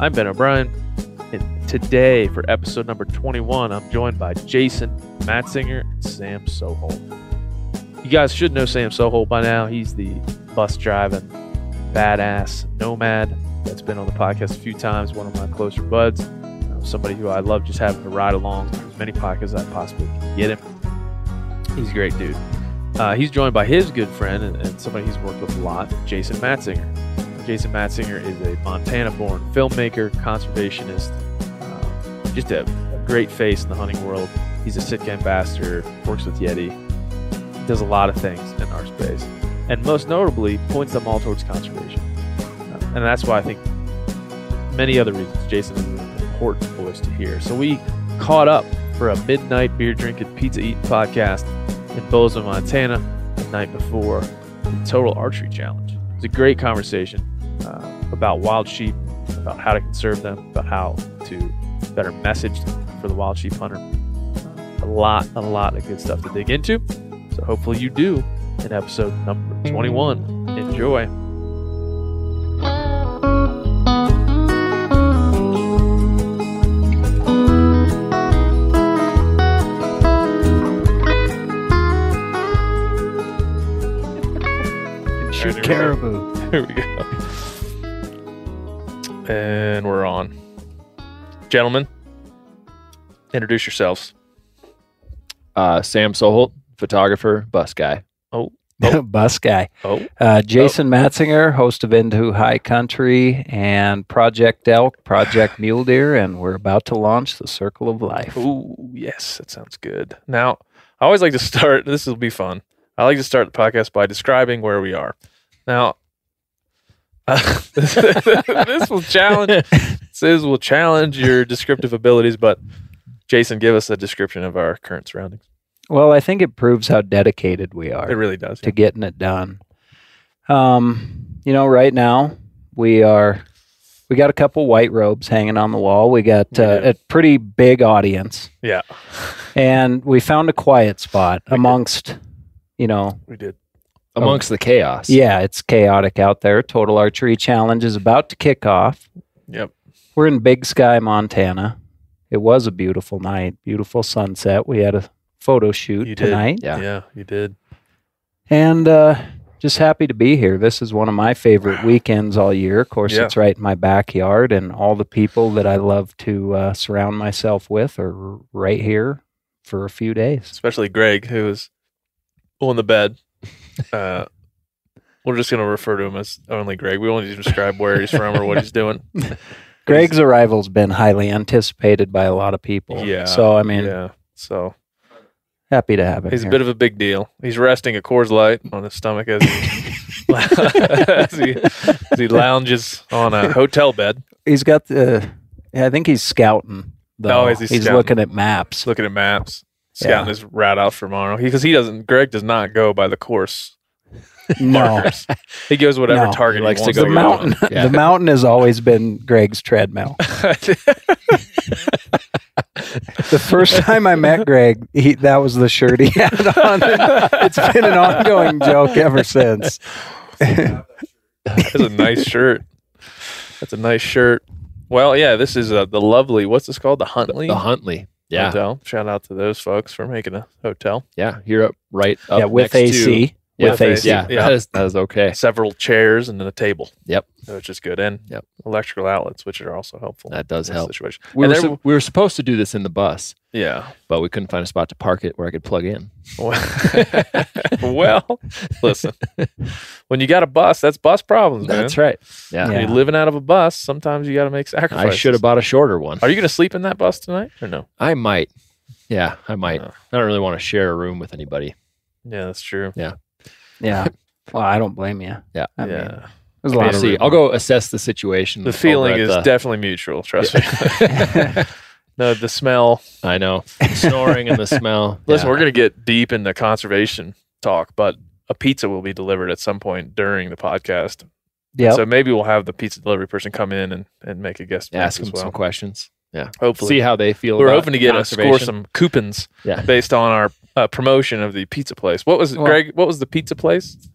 I'm Ben O'Brien. And today, for episode number 21, I'm joined by Jason Matzinger and Sam Soholt. You guys should know Sam Soholt by now. He's the bus driving, badass nomad that's been on the podcast a few times, one of my closer buds. Uh, somebody who I love just having to ride along to as many podcasts as I possibly can get him. He's a great dude. Uh, he's joined by his good friend and, and somebody he's worked with a lot, Jason Matzinger. Jason Matzinger is a Montana born filmmaker, conservationist, um, just a, a, great face in the hunting world. He's a Sitka ambassador, works with Yeti, does a lot of things in our space, and most notably points them all towards conservation. Uh, and that's why I think many other reasons Jason is an important voice to hear. So we caught up for a midnight beer drinking, pizza eating podcast in Bozeman, Montana, the night before the Total Archery Challenge. It was a great conversation uh, about wild sheep, about how to conserve them, about how to better message for the wild sheep hunter. A lot, a lot of good stuff to dig into. So hopefully you do in episode number 21. Enjoy. Shoot caribou. Here we go. And we're on. Gentlemen, introduce yourselves. Uh, Sam Soholt, photographer, bus guy. Oh, bus guy. oh, Uh, Jason Matzinger, host of Into High Country and Project Elk, Project Mule Deer, and we're about to launch the Circle of Life. Ooh, yes, that sounds good. Now, I always like to start, this will be fun. I like to start the podcast by describing where we are. Now, uh, this will challenge this will challenge your descriptive abilities, but Jason, give us a description of our current surroundings. Well, I think it proves how dedicated we are It really does. to getting it done. Um, you know, right now we are we got a couple white robes hanging on the wall. We got uh, do. a pretty big audience, Yeah, and we found a quiet spot amongst, you know, we did. Amongst the chaos. yeah, it's chaotic out there. Total Archery Challenge is about to kick off. Yep. We're in Big Sky, Montana. It was a beautiful night, beautiful sunset. We had a photo shoot You did. tonight, Yeah. Yeah, you did. and uh, just happy to be here. This is one of my favorite weekends all year. Of course, Yeah. it's right in my backyard, and all the people that I love to uh, surround myself with are right here for a few days. Especially Greg, who is on the bed. Uh, we're just going to refer to him as only Greg. We won't even describe where he's from or what he's doing. Greg's arrival's been highly anticipated by a lot of people. Yeah. So I mean, yeah. So happy to have him. he's a bit of a big deal. He's resting a Coors Light on his stomach as he as, he, as he lounges on a hotel bed, He's got the. I think he's scouting. Though. Oh, is he he's scouting? looking at maps. looking at maps, scouting Yeah. his route out for tomorrow. Because he, doesn't. Greg does not go by the course. No, markers. He goes whatever No. target He likes to wants go the mountain. Yeah. The mountain has always been Greg's treadmill. The first time I met Greg, he, that was the shirt he had on. It's been an ongoing joke ever since. That's a nice shirt. That's a nice shirt. Well, yeah, this is uh, the lovely. What's this called? The Huntley The Huntley. Yeah. Hotel. Shout out to those folks for making a hotel. Yeah. Here up right up yeah, with next to- AC. Yeah, with AC. Yeah, Yeah. That, is, that is okay. Several chairs and then a table. Yep. which is good, and Yep. electrical outlets, which are also helpful. That does in help. Situation. We And were, there su- we were supposed to do this in the bus, Yeah. but we couldn't find a spot to park it where I could plug in. well, listen. When you got a bus, that's bus problems, man. That's right. Yeah. Yeah. you're living out of a bus, sometimes you got to make sacrifices. I should have bought a shorter one. Are you going to sleep in that bus tonight or no? I might. Yeah, I might. Oh. I don't really want to share a room with anybody. Yeah, that's true. Yeah. Well, I don't blame you. Yeah. I mean, yeah. there's a We'll lot of see. I'll go assess the situation. The feeling is the- definitely mutual. Trust me. no, the smell. I know. The snoring and the smell. Listen, Yeah. we're going to get deep into conservation talk, but a pizza will be delivered at some point during the podcast. Yeah. So maybe we'll have the pizza delivery person come in and, and make a guest ask appearance them as some questions. Yeah. Hopefully, See how they feel. we're about hoping to get a score some coupons Yeah. based on our uh, promotion of the pizza place. What was it, Well- Greg? What was the pizza place?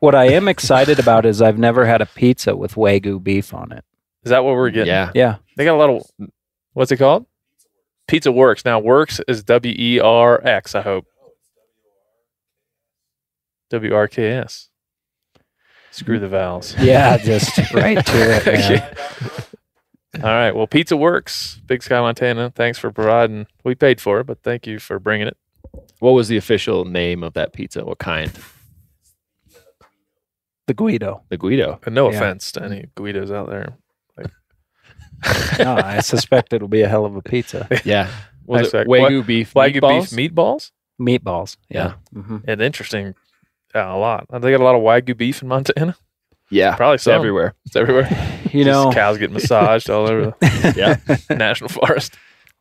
What I am excited about is I've never had a pizza with Wagyu beef on it. Is that what we're getting? Yeah. Yeah. They got a lot of what's it called? Pizza Works. Now Works is W E R X, I hope. W R K S. Screw the vowels. Yeah, just right to it. man. Okay. All right. Well, Pizza Works, Big Sky, Montana. Thanks for providing. We paid for it, but thank you for bringing it. What was the official name of that pizza? What kind? The Guido. The Guido. And no Yeah. offense to any Guidos out there. No, I suspect it'll be a hell of a pizza. Yeah. Was Nice it fact. Wagyu beef? Wagyu meatballs? beef meatballs? Meatballs. Yeah. hmm And interesting. Yeah, a lot. They got a lot of Wagyu beef in Montana. Yeah. Probably so. everywhere. It's everywhere. You Just know, cows get massaged all over the Yeah. national forest.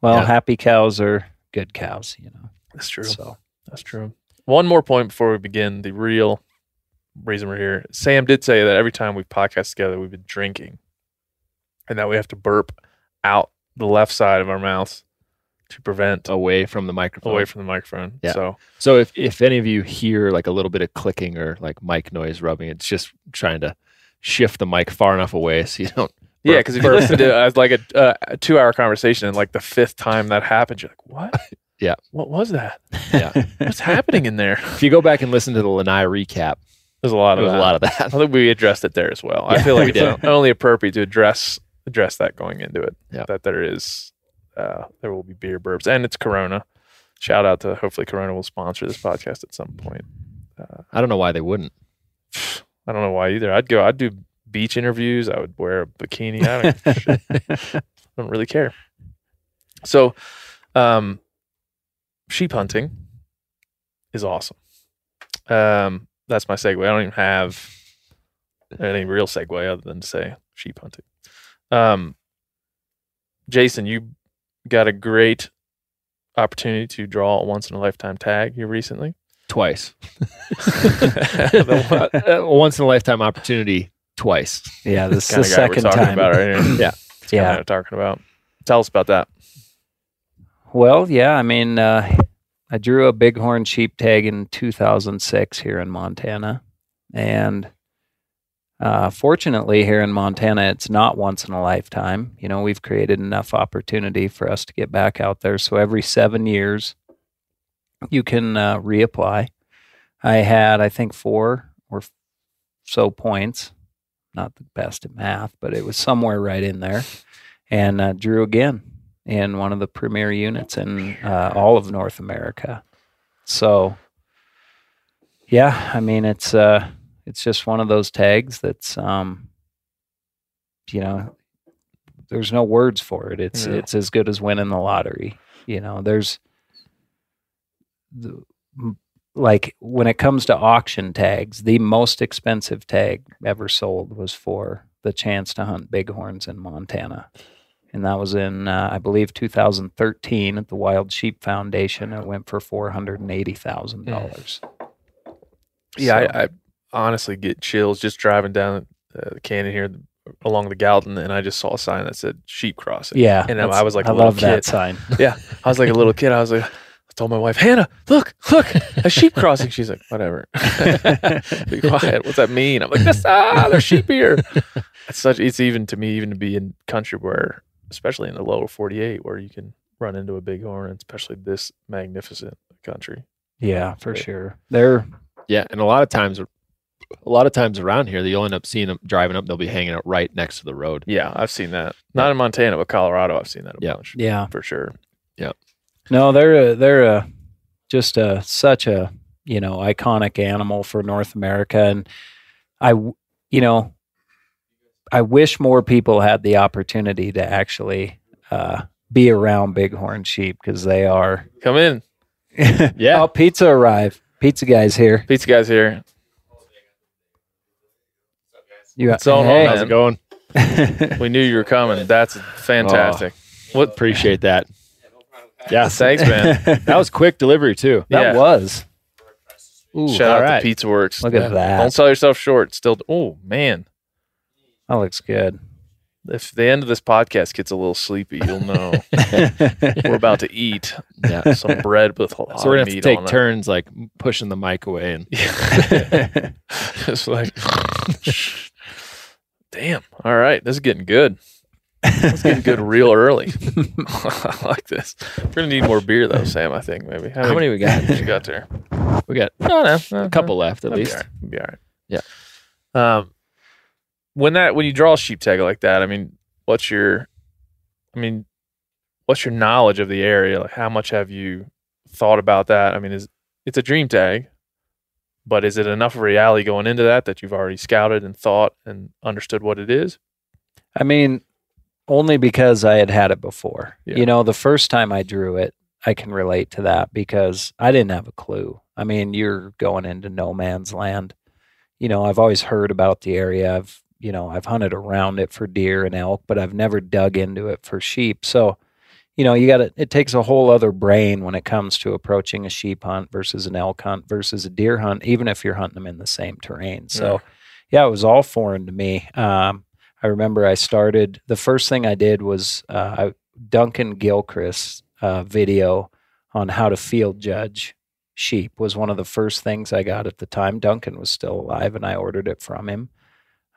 well, Yeah. happy cows are good cows, you know. That's true. So That's true. One more point before we begin. The real reason we're here. Sam did say that every time we've podcast together, we've been drinking, and that we have to burp out the left side of our mouths to prevent Away from the microphone. away from the microphone. Yeah. So So if, if any of you hear like a little bit of clicking or like mic noise rubbing, it's just trying to shift the mic far enough away so you don't. yeah, because if you listen to uh, like a, uh, a two-hour conversation and like the fifth time that happens, you're like, "What? Yeah. What was that? Yeah. What's happening in there?" if you go back and listen to the Lanai recap, There's a lot of was a that. lot of that. I think we addressed it there as well. I Yeah, feel we like it's did. only appropriate to address address that going into it. Yeah. That there is uh, there will be beer burps and it's Corona. Shout out to hopefully Corona will sponsor this podcast at some point. I don't know why they wouldn't. I don't know why either. I'd go. I'd do beach interviews. I would wear a bikini. I don't, give a shit. I don't really care. So, um, sheep hunting is awesome. Um, that's my segue. I don't even have any real segue other than to say sheep hunting. Um, Jason, you got a great opportunity to draw a once in a lifetime tag here recently. Twice. The? Uh, once in a lifetime opportunity. Twice. yeah, this is the of we're second talking time. about right here. Yeah. Yeah. yeah, talking about. Tell us about that. Well, yeah, I mean, uh, I drew a bighorn sheep tag in 2006 here in Montana. And uh, fortunately, here in Montana, it's not once in a lifetime. You know, we've created enough opportunity for us to get back out there. So every seven years, you can uh, reapply. I had, I think, four or so points. Not the best at math, but it was somewhere right in there. And uh, drew again in one of the premier units in uh, all of North America. So, yeah, I mean it's uh, it's just one of those tags that's um, you know, there's no words for it. It's Yeah. it's as good as winning the lottery. You know, there's the, like when it comes to auction tags, the most expensive tag ever sold was for the chance to hunt bighorns in Montana. And that was in, uh, I believe, 2013 at the Wild Sheep Foundation. It went for $480,000. Yeah, I, I honestly get chills just driving down uh, the canyon here along the Gallatin, and I just saw a sign that said sheep crossing. Yeah. And I was like a I little love that kid. sign. Yeah, I was like a little kid. I was like, I told my wife, Hannah, look, look, a sheep crossing. She's like, whatever. Be quiet. What's that mean? I'm like, this, ah, there's sheep here. It's such. It's even to me, even to be in country where, especially in the lower 48, where you can run into a bighorn, and especially this magnificent country. Yeah, for Yeah. sure. They're Yeah, and a lot of times, a lot of times around here, you'll end up seeing them driving up. They'll be hanging out right next to the road. Yeah, I've seen that. Not in Montana, but Colorado, I've seen that a Yeah. bunch yeah. for sure. Yeah. No, they're a, they're a, just a such a you know iconic animal for North America, and I you know I wish more people had the opportunity to actually uh, be around bighorn sheep because they are. Come in, Yeah. oh, pizza arrived. Pizza guy's here. pizza guys here. You What's on, hey. How's it going? We knew you were coming. That's fantastic. Oh, what appreciate that. Yeah, Thanks, man. that was quick delivery too. that Yeah. was. Ooh, Shout out alright. to Pizza Works. Look at that. Don't sell yourself short. Still, oh man, that looks good. if the end of this podcast gets a little sleepy, you'll know we're about to eat Yeah. some bread with a lot So we're gonna have to meat take on it. turns like pushing the mic away and Just like, damn. All right, this is getting good. It's getting good real early. I like this. We're gonna need more beer though, Sam. I think maybe. How many we got? What you got there? we got No, no, no, a couple left at That'd least. Be all right. Be all right. Yeah. Um, when that when you draw a sheep tag like that, I mean, what's your, I mean, what's your knowledge of the area? Like, how much have you thought about that? I mean, is it's a dream tag, but is it enough of reality going into that that you've already scouted and thought and understood what it is? I mean, only because I had had it before. Yeah. You know, the first time I drew it, I can relate to that because I didn't have a clue. I mean, you're going into no man's land. You know, I've always heard about the area. I've, you know, I've hunted around it for deer and elk, but I've never dug into it for sheep. So, you know, you got to, it takes a whole other brain when it comes to approaching a sheep hunt versus an elk hunt versus a deer hunt, even if you're hunting them in the same terrain. So, yeah, it was all foreign to me. Um, I remember I started, the first thing I did was uh, I, Duncan Gilchrist's uh, video on how to field judge sheep was one of the first things I got at the time. Duncan was still alive and I ordered it from him.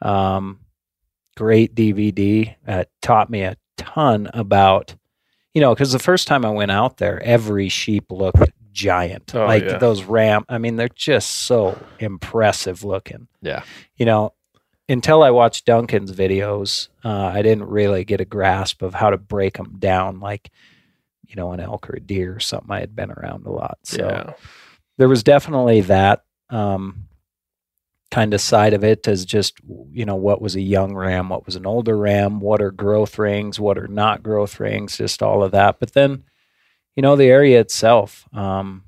Um, great DVD. Uh, taught me a ton about, you know, because the first time I went out there, every sheep looked giant. Oh, like yeah. those ram, I mean, they're just so impressive looking. Yeah. You know, until I watched Duncan's videos, uh, I didn't really get a grasp of how to break them down like, you know, an elk or a deer or something I had been around a lot. So yeah. there was definitely that um, kind of side of it as just you know what was a young ram what was an older ram what are growth rings what are not growth rings just all of that. But then you know the area itself um,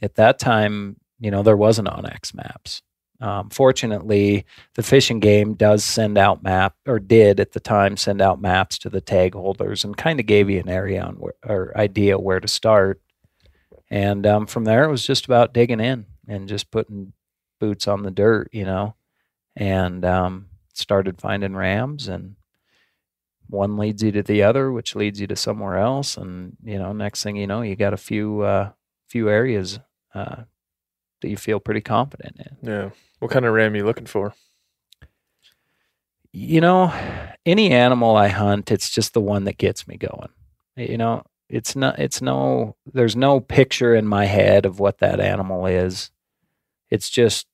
at that time you know there wasn't onX maps. Um, fortunately the Fish and Game does send out map or did at the time send out maps to the tag holders and kind of gave you an area on or idea where to start. And um, from there it was just about digging in and just putting boots on the dirt you know and um, started finding rams and one leads you to the other which leads you to somewhere else and you know next thing you know you got a few uh, few areas uh, that you feel pretty confident in Yeah. What kind of ram are you looking for? you know, any animal I hunt, it's just the one that gets me going. You know, it's not, it's no, there's no picture in my head of what that animal is. It's just,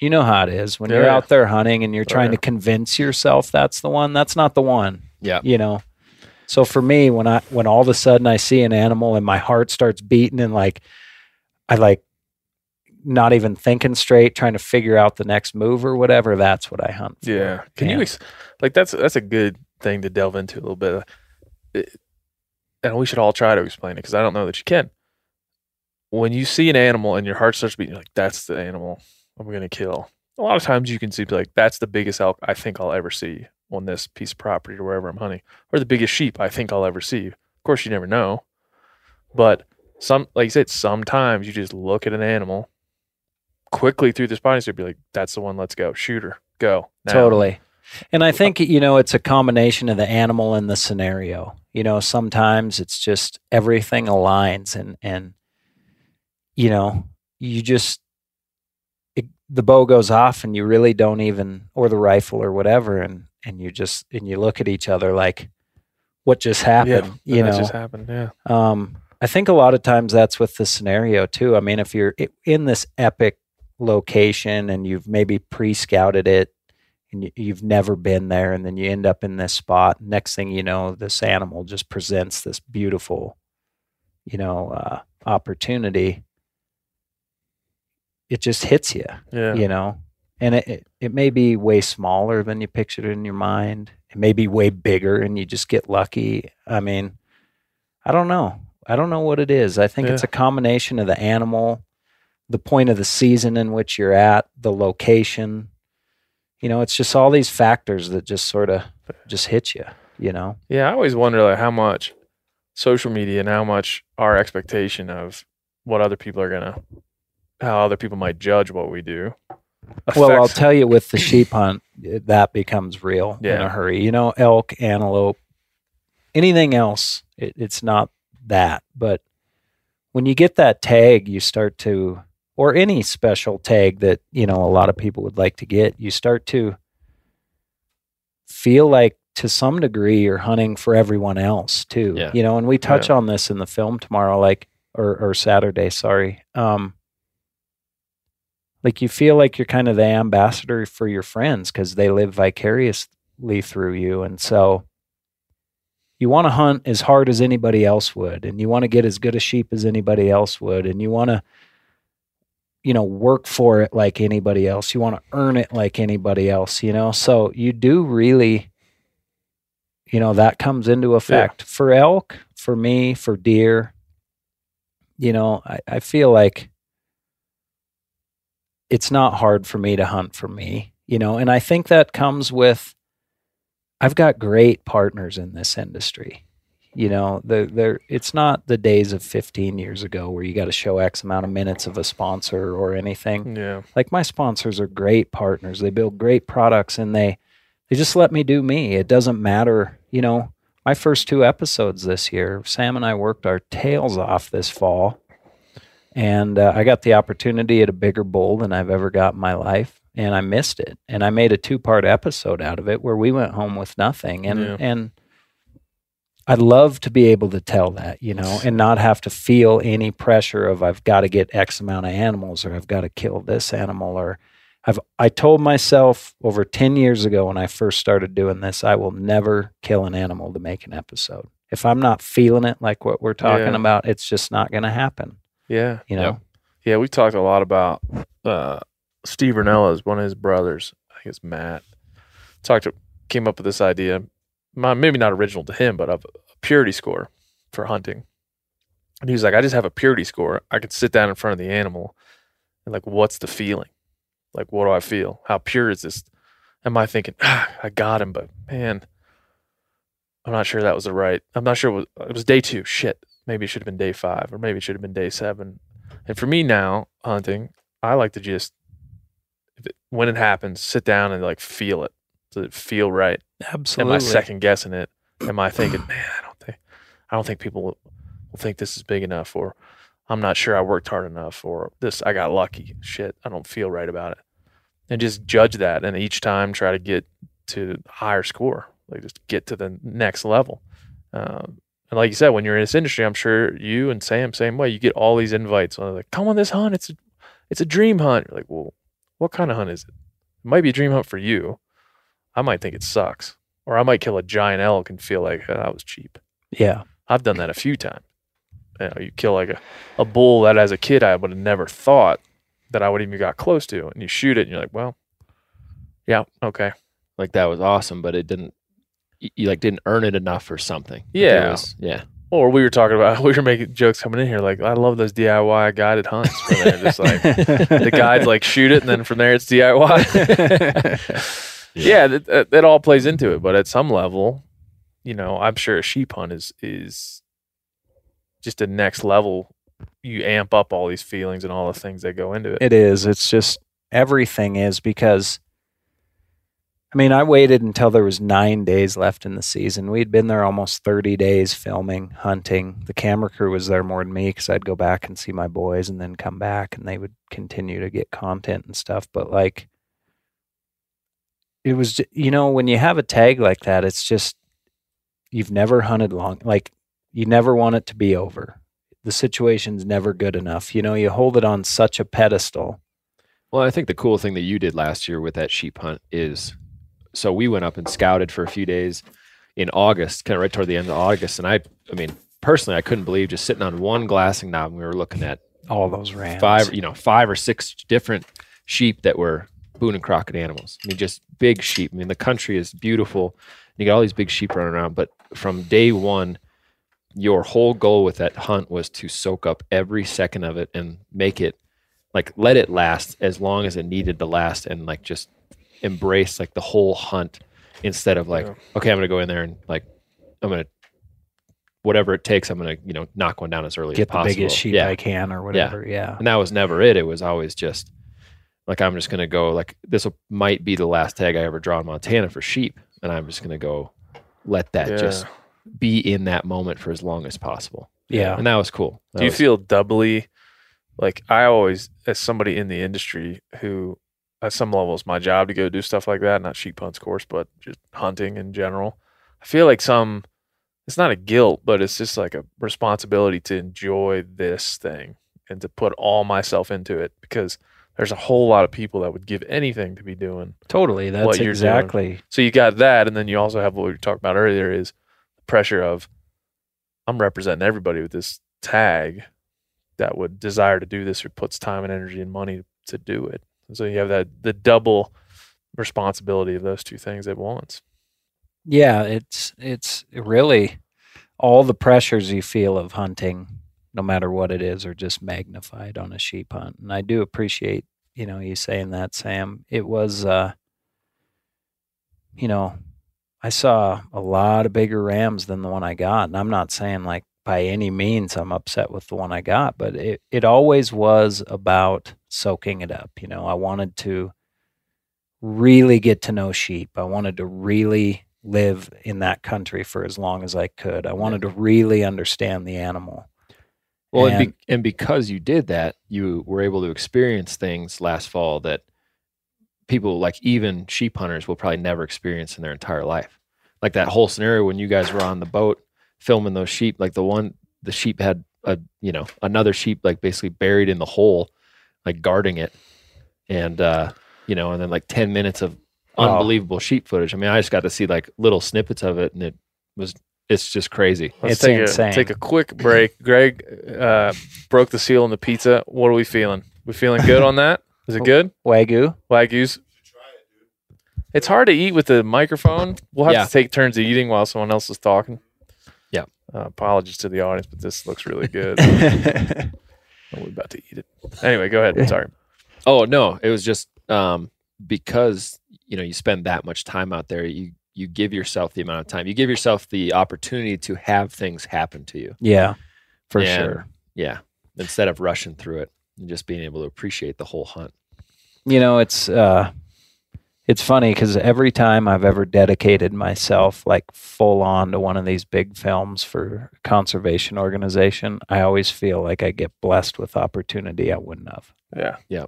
you know how it is when you're out there hunting and you're Oh, trying yeah. to convince yourself that's the one, that's not the one. Yeah. You know, so for me, when I, when all of a sudden I see an animal and my heart starts beating and like, I like, not even thinking straight, trying to figure out the next move or whatever. That's what I hunt. For. Yeah. Can you ex- like that's that's a good thing to delve into a little bit. It- and we should all try to explain it because I don't know that you can. When you see an animal and your heart starts beating, like that's the animal I'm going to kill. A lot of times you can see like that's the biggest elk I think I'll ever see on this piece of property or wherever I'm hunting, or the biggest sheep I think I'll ever see. Of course, you never know, but some like you said, sometimes you just look at an animal quickly through the spine and be like, "That's the one. Let's go. Shoot her. Go." now." Totally. And I think, you know, it's a combination of the animal and the scenario. You know, sometimes it's just everything aligns and, and, you know, you just, it, the bow goes off and you really don't even, or the rifle or whatever. And, and you just, and you look at each other like, what just happened? Yeah, you know, just happened. Yeah. um, I think a lot of times that's with the scenario too. I mean, if you're in this epic location and you've maybe pre-scouted it and you, you've never been there, and then you end up in this spot, next thing you know, this animal just presents this beautiful, you know, uh, opportunity. It just hits you Yeah. you know? And it, it, it may be way smaller than you pictured it in your mind. It may be way bigger and you just get lucky. I mean i don't know. I don't know what it is. I think it's a combination of the animal the point of the season in which you're at the location. You know it's just all these factors that just sort of just hit you you know? Yeah, I always wonder like how much social media and how much our expectation of what other people are gonna, how other people might judge what we do. Well, I'll tell you, with the sheep hunt, that becomes real in a hurry. You know, elk, antelope, anything else, it, it's not that. But when you get that tag, you start to, or any special tag that, you know, a lot of people would like to get, you start to feel like to some degree you're hunting for everyone else too. Yeah. You know, and we touch on this in the film tomorrow, like, or, or Saturday, sorry. Um, like you feel like you're kind of the ambassador for your friends because they live vicariously through you and so you want to hunt as hard as anybody else would and you want to get as good a sheep as anybody else would and you want to you know work for it like anybody else. You want to earn it like anybody else you know? So you do really you know that comes into effect. For elk for me for deer you know i, I feel like it's not hard for me to hunt for me, you know, and I think that comes with I've got great partners in this industry. You know, they're, they're, it's not the days of 15 years ago where you got to show X amount of minutes of a sponsor or anything. Yeah. Like my sponsors are great partners. They build great products and they they just let me do me. It doesn't matter, you know. My first two episodes this year, Sam and I worked our tails off this fall and uh, I got the opportunity at a bigger bowl than I've ever got in my life, and I missed it. And I made a two-part episode out of it where we went home with nothing, and Yeah. and I'd love to be able to tell that, you know, and not have to feel any pressure of I've got to get X amount of animals or I've got to kill this animal or I've I told myself over 10 years ago when I first started doing this, I will never kill an animal to make an episode. If I'm not feeling it like what we're talking Yeah. about, it's just not going to happen, Yeah. you know. Yep. Yeah. We talked a lot about uh, Steve Rinella one of his brothers. I think it's Matt. Talked to, came up with this idea, my- maybe not original to him, but of a purity score for hunting. And he was like, I just have a purity score. I could sit down in front of the animal and like, what's the feeling? Like, what do I feel? How pure is this? Am I thinking, ah, I got him, but man, I'm not sure that was the right. I'm not sure it was, it was day two. Shit. Maybe it should have been day five, or maybe it should have been day seven. And for me now, hunting, I like to just, if it, when it happens, sit down and like feel it. Does it feel right? Absolutely. Am I second guessing it? Am I thinking, man, I don't think, I don't think people will, will think this is big enough, or I'm not sure I worked hard enough, or this I got lucky. Shit, I don't feel right about it, and just judge that, and each time try to get to higher score, like just get to the next level. Um, and like you said, when you're in this industry, I'm sure you and Sam same way. You get all these invites on like, come on this hunt. It's a, it's a dream hunt. You're like, well, what kind of hunt is it? It might be a dream hunt for you. I might think it sucks, or I might kill a giant elk and feel like "Oh, that was cheap. yeah. I've done that a few times. You know, you kill like a, a bull that as a kid I would have never thought that I would even got close to, and you shoot it, and you're like, well, yeah, okay, Like that was awesome, but it didn't. You, you like didn't earn it enough or something. Yeah. was- yeah. Or we were talking about we were making jokes coming in here like I love those DIY guided hunts where they're just like the guides like shoot it and then from there it's DIY. yeah, that, that, that all plays into it, but at some level, you know, I'm sure a sheep hunt is is just a next level. You amp up all these feelings and all the things that go into it. It is. It's just everything is because I mean, I waited until there was 9 days left in the season. We'd been there almost 30 days filming, hunting. The camera crew was there more than me cuz I'd go back and see my boys and then come back and they would continue to get content and stuff, but like it was you know, when you have a tag like that, it's just you've never hunted long like you never want it to be over. The situation's never good enough. You know, you hold it on such a pedestal. Well, I think the cool thing that you did last year with that sheep hunt is so we went up and scouted for a few days in August, kind of right toward the end of August. And I, I mean, personally, I couldn't believe just sitting on one glassing knob. and We were looking at All those rams. five, you know, five or six different sheep that were Boone and Crockett animals. I mean, just big sheep. I mean, the country is beautiful. You got all these big sheep running around, but from day one, your whole goal with that hunt was to soak up every second of it and make it like let it last as long as it needed to last and like just embrace like the whole hunt instead of like Yeah. okay i'm gonna go in there and like i'm gonna whatever it takes i'm gonna you know knock one down as early Get as the biggest sheep yeah I can or whatever. Yeah. and that was never it. It was always just like I'm just gonna go like this might be the last tag I ever draw in Montana for sheep, and I'm just gonna go let that Yeah. just be in that moment for as long as possible. Yeah. And that was cool. That Do you was- feel doubly like I always, as somebody in the industry who, at some level, it's my job to go do stuff like that, not sheep hunts, of course, but just hunting in general. I feel like some, it's not a guilt, but it's just like a responsibility to enjoy this thing and to put all myself into it because there's a whole lot of people that would give anything to be doing. Totally. That's what you're doing. exactly. So you got that, and then you also have what we talked about earlier is the pressure of I'm representing everybody with this tag that would desire to do this or puts time and energy and money to do it. And so you have that the double responsibility of those two things at once. Yeah, it's it's really all the pressures you feel of hunting, no matter what it is, are just magnified on a sheep hunt. And I do appreciate, you know, you saying that, Sam. It was uh you know, I saw a lot of bigger rams than the one I got. And I'm not saying like by any means I'm upset with the one I got, but it, it always was about soaking it up. You know, I wanted to really get to know sheep. I wanted to really live in that country for as long as I could. I wanted to really understand the animal. well, and, and- be, and because you did that, you were able to experience things last fall that people like even sheep hunters will probably never experience in their entire life. Like that whole scenario when you guys were on the boat filming those sheep, like the one the sheep had a you know another sheep like basically buried in the hole, like guarding it, and uh, you know, and then like ten minutes of Oh. unbelievable sheep footage. I mean, I just got to see like little snippets of it, and it was it's just crazy. Let's It's take insane. a take a quick break. Greg uh, broke the seal on the pizza. What are we feeling? We feeling good on that? Is it good? Wagyu. Wagyu's. It's hard to eat with the microphone. We'll have Yeah. to take turns eating while someone else is talking. Yeah. Uh, apologies to the audience, but this looks really good. oh, we're about to eat it. Anyway, go ahead. Sorry. Oh no, it was just um, because you know you spend that much time out there. You you give yourself the amount of time. You give yourself the opportunity to have things happen to you. yeah, for And, sure. Yeah, instead of rushing through it and just being able to appreciate the whole hunt. you know it's uh it's funny because every time i've ever dedicated myself like full on to one of these big films for a conservation organization i always feel like i get blessed with opportunity i wouldn't have Yeah. Yeah.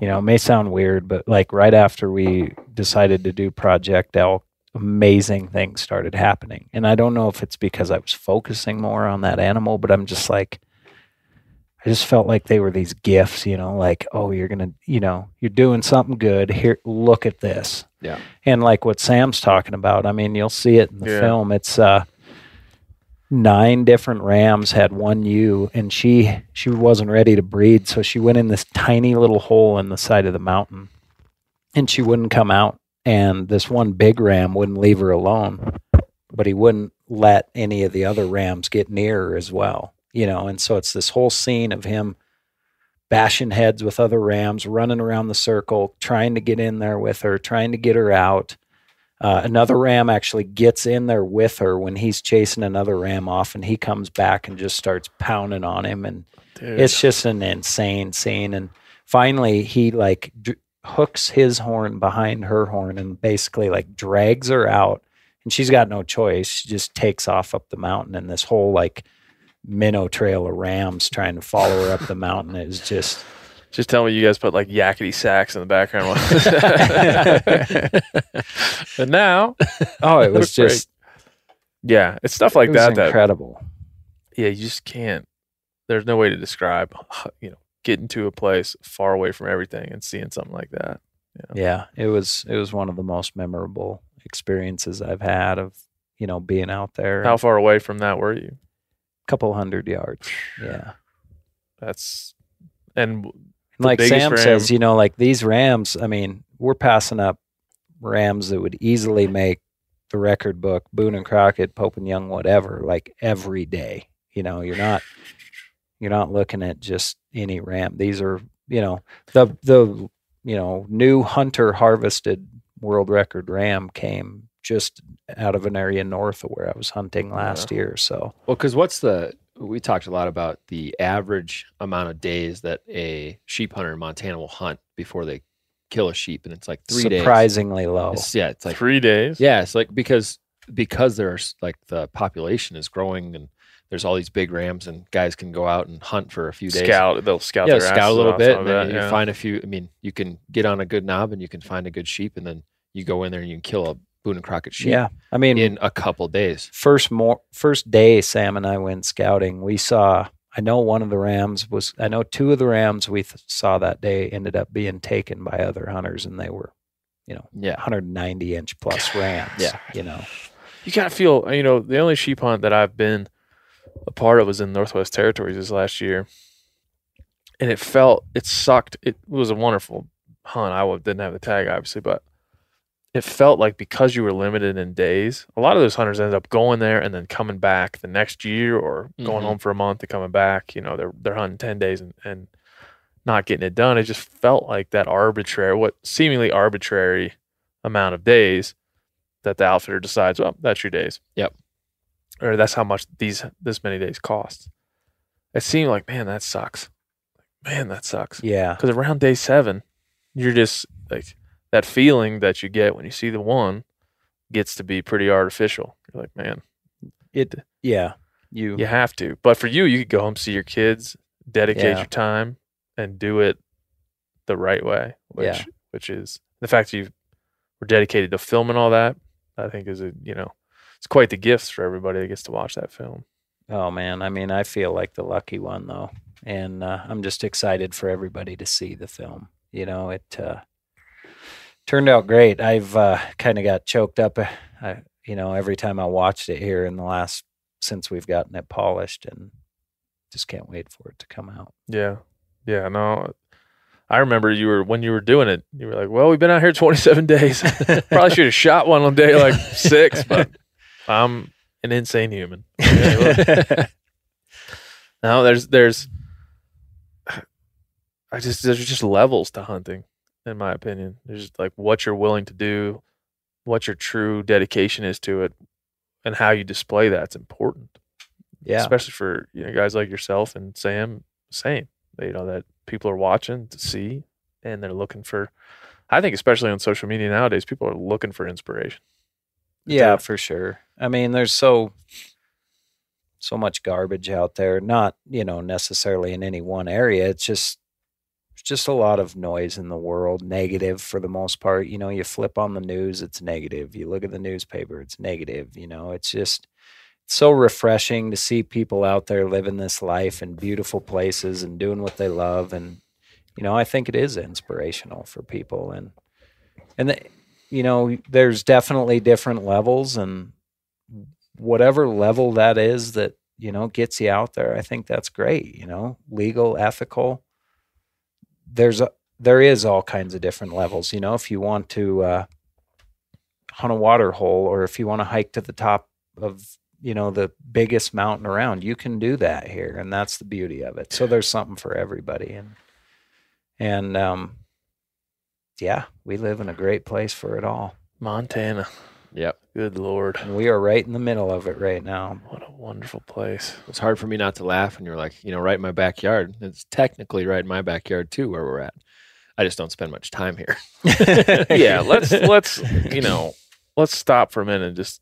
you know it may sound weird but like right after we decided to do project elk amazing things started happening and i don't know if it's because i was focusing more on that animal but i'm just like I just felt like they were these gifts, you know, like, oh, you're going to, you know, you're doing something good. Here, look at this. Yeah. And like what Sam's talking about, I mean, you'll see it in the Yeah. film. It's uh nine different rams had one ewe and she she wasn't ready to breed, so she went in this tiny little hole in the side of the mountain and she wouldn't come out and this one big ram wouldn't leave her alone. But he wouldn't let any of the other rams get near her as well. You know, and so it's this whole scene of him bashing heads with other rams, running around the circle, trying to get in there with her, trying to get her out. Uh, another ram actually gets in there with her when he's chasing another ram off, and he comes back and just starts pounding on him, and Dude. it's just an insane scene. And finally, he like d- hooks his horn behind her horn and basically like drags her out, and she's got no choice. She just takes off up the mountain, and this whole like minnow trail of rams trying to follow her up the mountain is just Just tell me you guys put like yakety sax in the background. but now, oh, it was Great. just yeah, it's stuff like it was that that incredible. yeah, you just can't. There's no way to describe, you know, getting to a place far away from everything and seeing something like that. Yeah. Yeah, it was it was one of the most memorable experiences I've had of you know being out there. How far away from that were you? Couple hundred yards. Yeah. That's and like Sam ram- says, you know, like these rams, I mean, we're passing up rams that would easily make the record book, Boone and Crockett, Pope and Young, whatever, like every day. You know, you're not you're not looking at just any ram. These are, you know, the the you know, new hunter harvested world record ram came just out of an area north of where I was hunting last year. So Well, because what's the we talked a lot about the average amount of days that a sheep hunter in Montana will hunt before they kill a sheep, and it's like three days. surprisingly low. It's- yeah, it's like three days. yeah, it's like because because there's like the population is growing and there's all these big rams and guys can go out and hunt for a few days. Scout. They'll scout. yeah, their scout a little bit, and then that, you yeah. find a few. I mean, you can get on a good knob and you can find a good sheep, and then you go in there and you can kill a Boone and Crockett sheep Yeah. I mean, in a couple days. first more first day Sam and I went scouting, we saw I know one of the rams was I know two of the rams we th- saw that day ended up being taken by other hunters and they were, you know, Yeah, 190 inch plus rams. Yeah. You know. you gotta feel uh, you know the only sheep hunt that i've been a part of was in northwest territories this last year and it felt it sucked it was a wonderful hunt i didn't have the tag obviously but it felt like because you were limited in days a lot of those hunters ended up going there and then coming back the next year or going Mhm. home for a month and coming back you know they're they're hunting 10 days and, and not getting it done it just felt like that arbitrary what seemingly arbitrary amount of days that the outfitter decides, well, that's your days. Yep. Or that's how much these this many days cost. It seemed like, man, that sucks. Man, that sucks. Yeah. Because around day seven, you're just like that feeling that you get when you see the one gets to be pretty artificial. You're like, man, It yeah. You you have to. But for you, you could go home, see your kids, dedicate Yeah. your time, and do it the right way. Which Yeah. which is the fact that you were dedicated to film and all that. I think is a you know it's quite the gift for everybody that gets to watch that film. Oh man, I mean, I feel like the lucky one though, and uh, I'm just excited for everybody to see the film. You know, it uh, turned out great. I've uh, kind of got choked up, uh, I, you know, every time I watched it here in the last since we've gotten it polished, and just can't wait for it to come out. Yeah, yeah. No, I remember you were when you were doing it. You were like, "Well, we've been out here 27 days. Probably should have shot one on day like six, but I'm an insane human." Okay, well, No, there's there's I just there's just levels to hunting, in my opinion. There's just like what you're willing to do, what your true dedication is to it, and how you display that's important. yeah, Especially for you know guys like yourself and Sam, same. You know, that people are watching to see and they're looking for I think especially on social media nowadays, people are looking for inspiration. yeah, for sure. I mean, there's so so much garbage out there. Not you know necessarily in any one area. It's just it's just a lot of noise in the world, negative for the most part. You know, you flip on the news, it's negative. You look at the newspaper, it's negative. You know, it's just it's so refreshing to see people out there living this life in beautiful places and doing what they love. And you know, I think it is inspirational for people. And and the, you know, there's definitely different levels, and whatever level that is that you know gets you out there, I think that's great. You know, legal, ethical there's a there is all kinds of different levels. You know, if you want to uh, hunt a water hole, or if you want to hike to the top of you know the biggest mountain around. You can do that here, and that's the beauty of it. So there's something for everybody, and and um, yeah, we live in a great place for it all. Montana. Yep. Good lord. And we are right in the middle of it right now. What a wonderful place. It's hard for me not to laugh when you're like, you know, right in my backyard. It's technically right in my backyard too, where we're at. I just don't spend much time here. yeah, let's let's you know, let's stop for a minute and just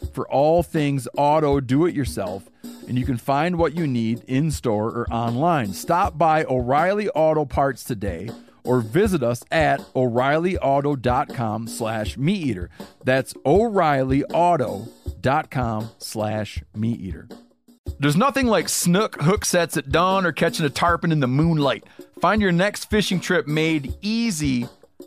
for all things auto do it yourself, and you can find what you need in store or online. Stop by O'Reilly Auto Parts today or visit us at o'reillyauto.com slash meat eater. That's o'reillyauto.com slash meat eater. There's nothing like snook hook sets at dawn or catching a tarpon in the moonlight. Find your next fishing trip made easy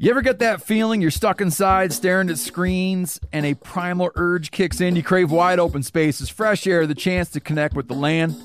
You ever get that feeling you're stuck inside staring at screens and a primal urge kicks in? You crave wide open spaces, fresh air, the chance to connect with the land?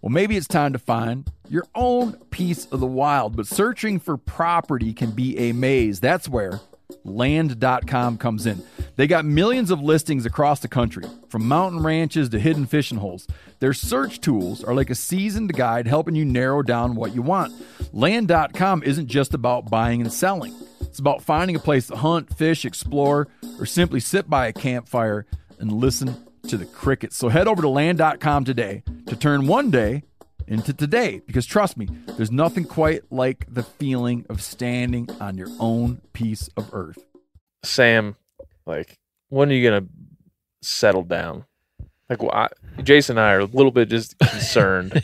Well, maybe it's time to find your own piece of the wild, but searching for property can be a maze. That's where land.com comes in. They got millions of listings across the country, from mountain ranches to hidden fishing holes. Their search tools are like a seasoned guide helping you narrow down what you want. Land.com isn't just about buying and selling. It's about finding a place to hunt, fish, explore, or simply sit by a campfire and listen to the crickets. So head over to land.com today to turn one day into today because trust me, there's nothing quite like the feeling of standing on your own piece of earth. Sam, like, when are you gonna settle down? Like, well, I, Jason and I are a little bit just concerned.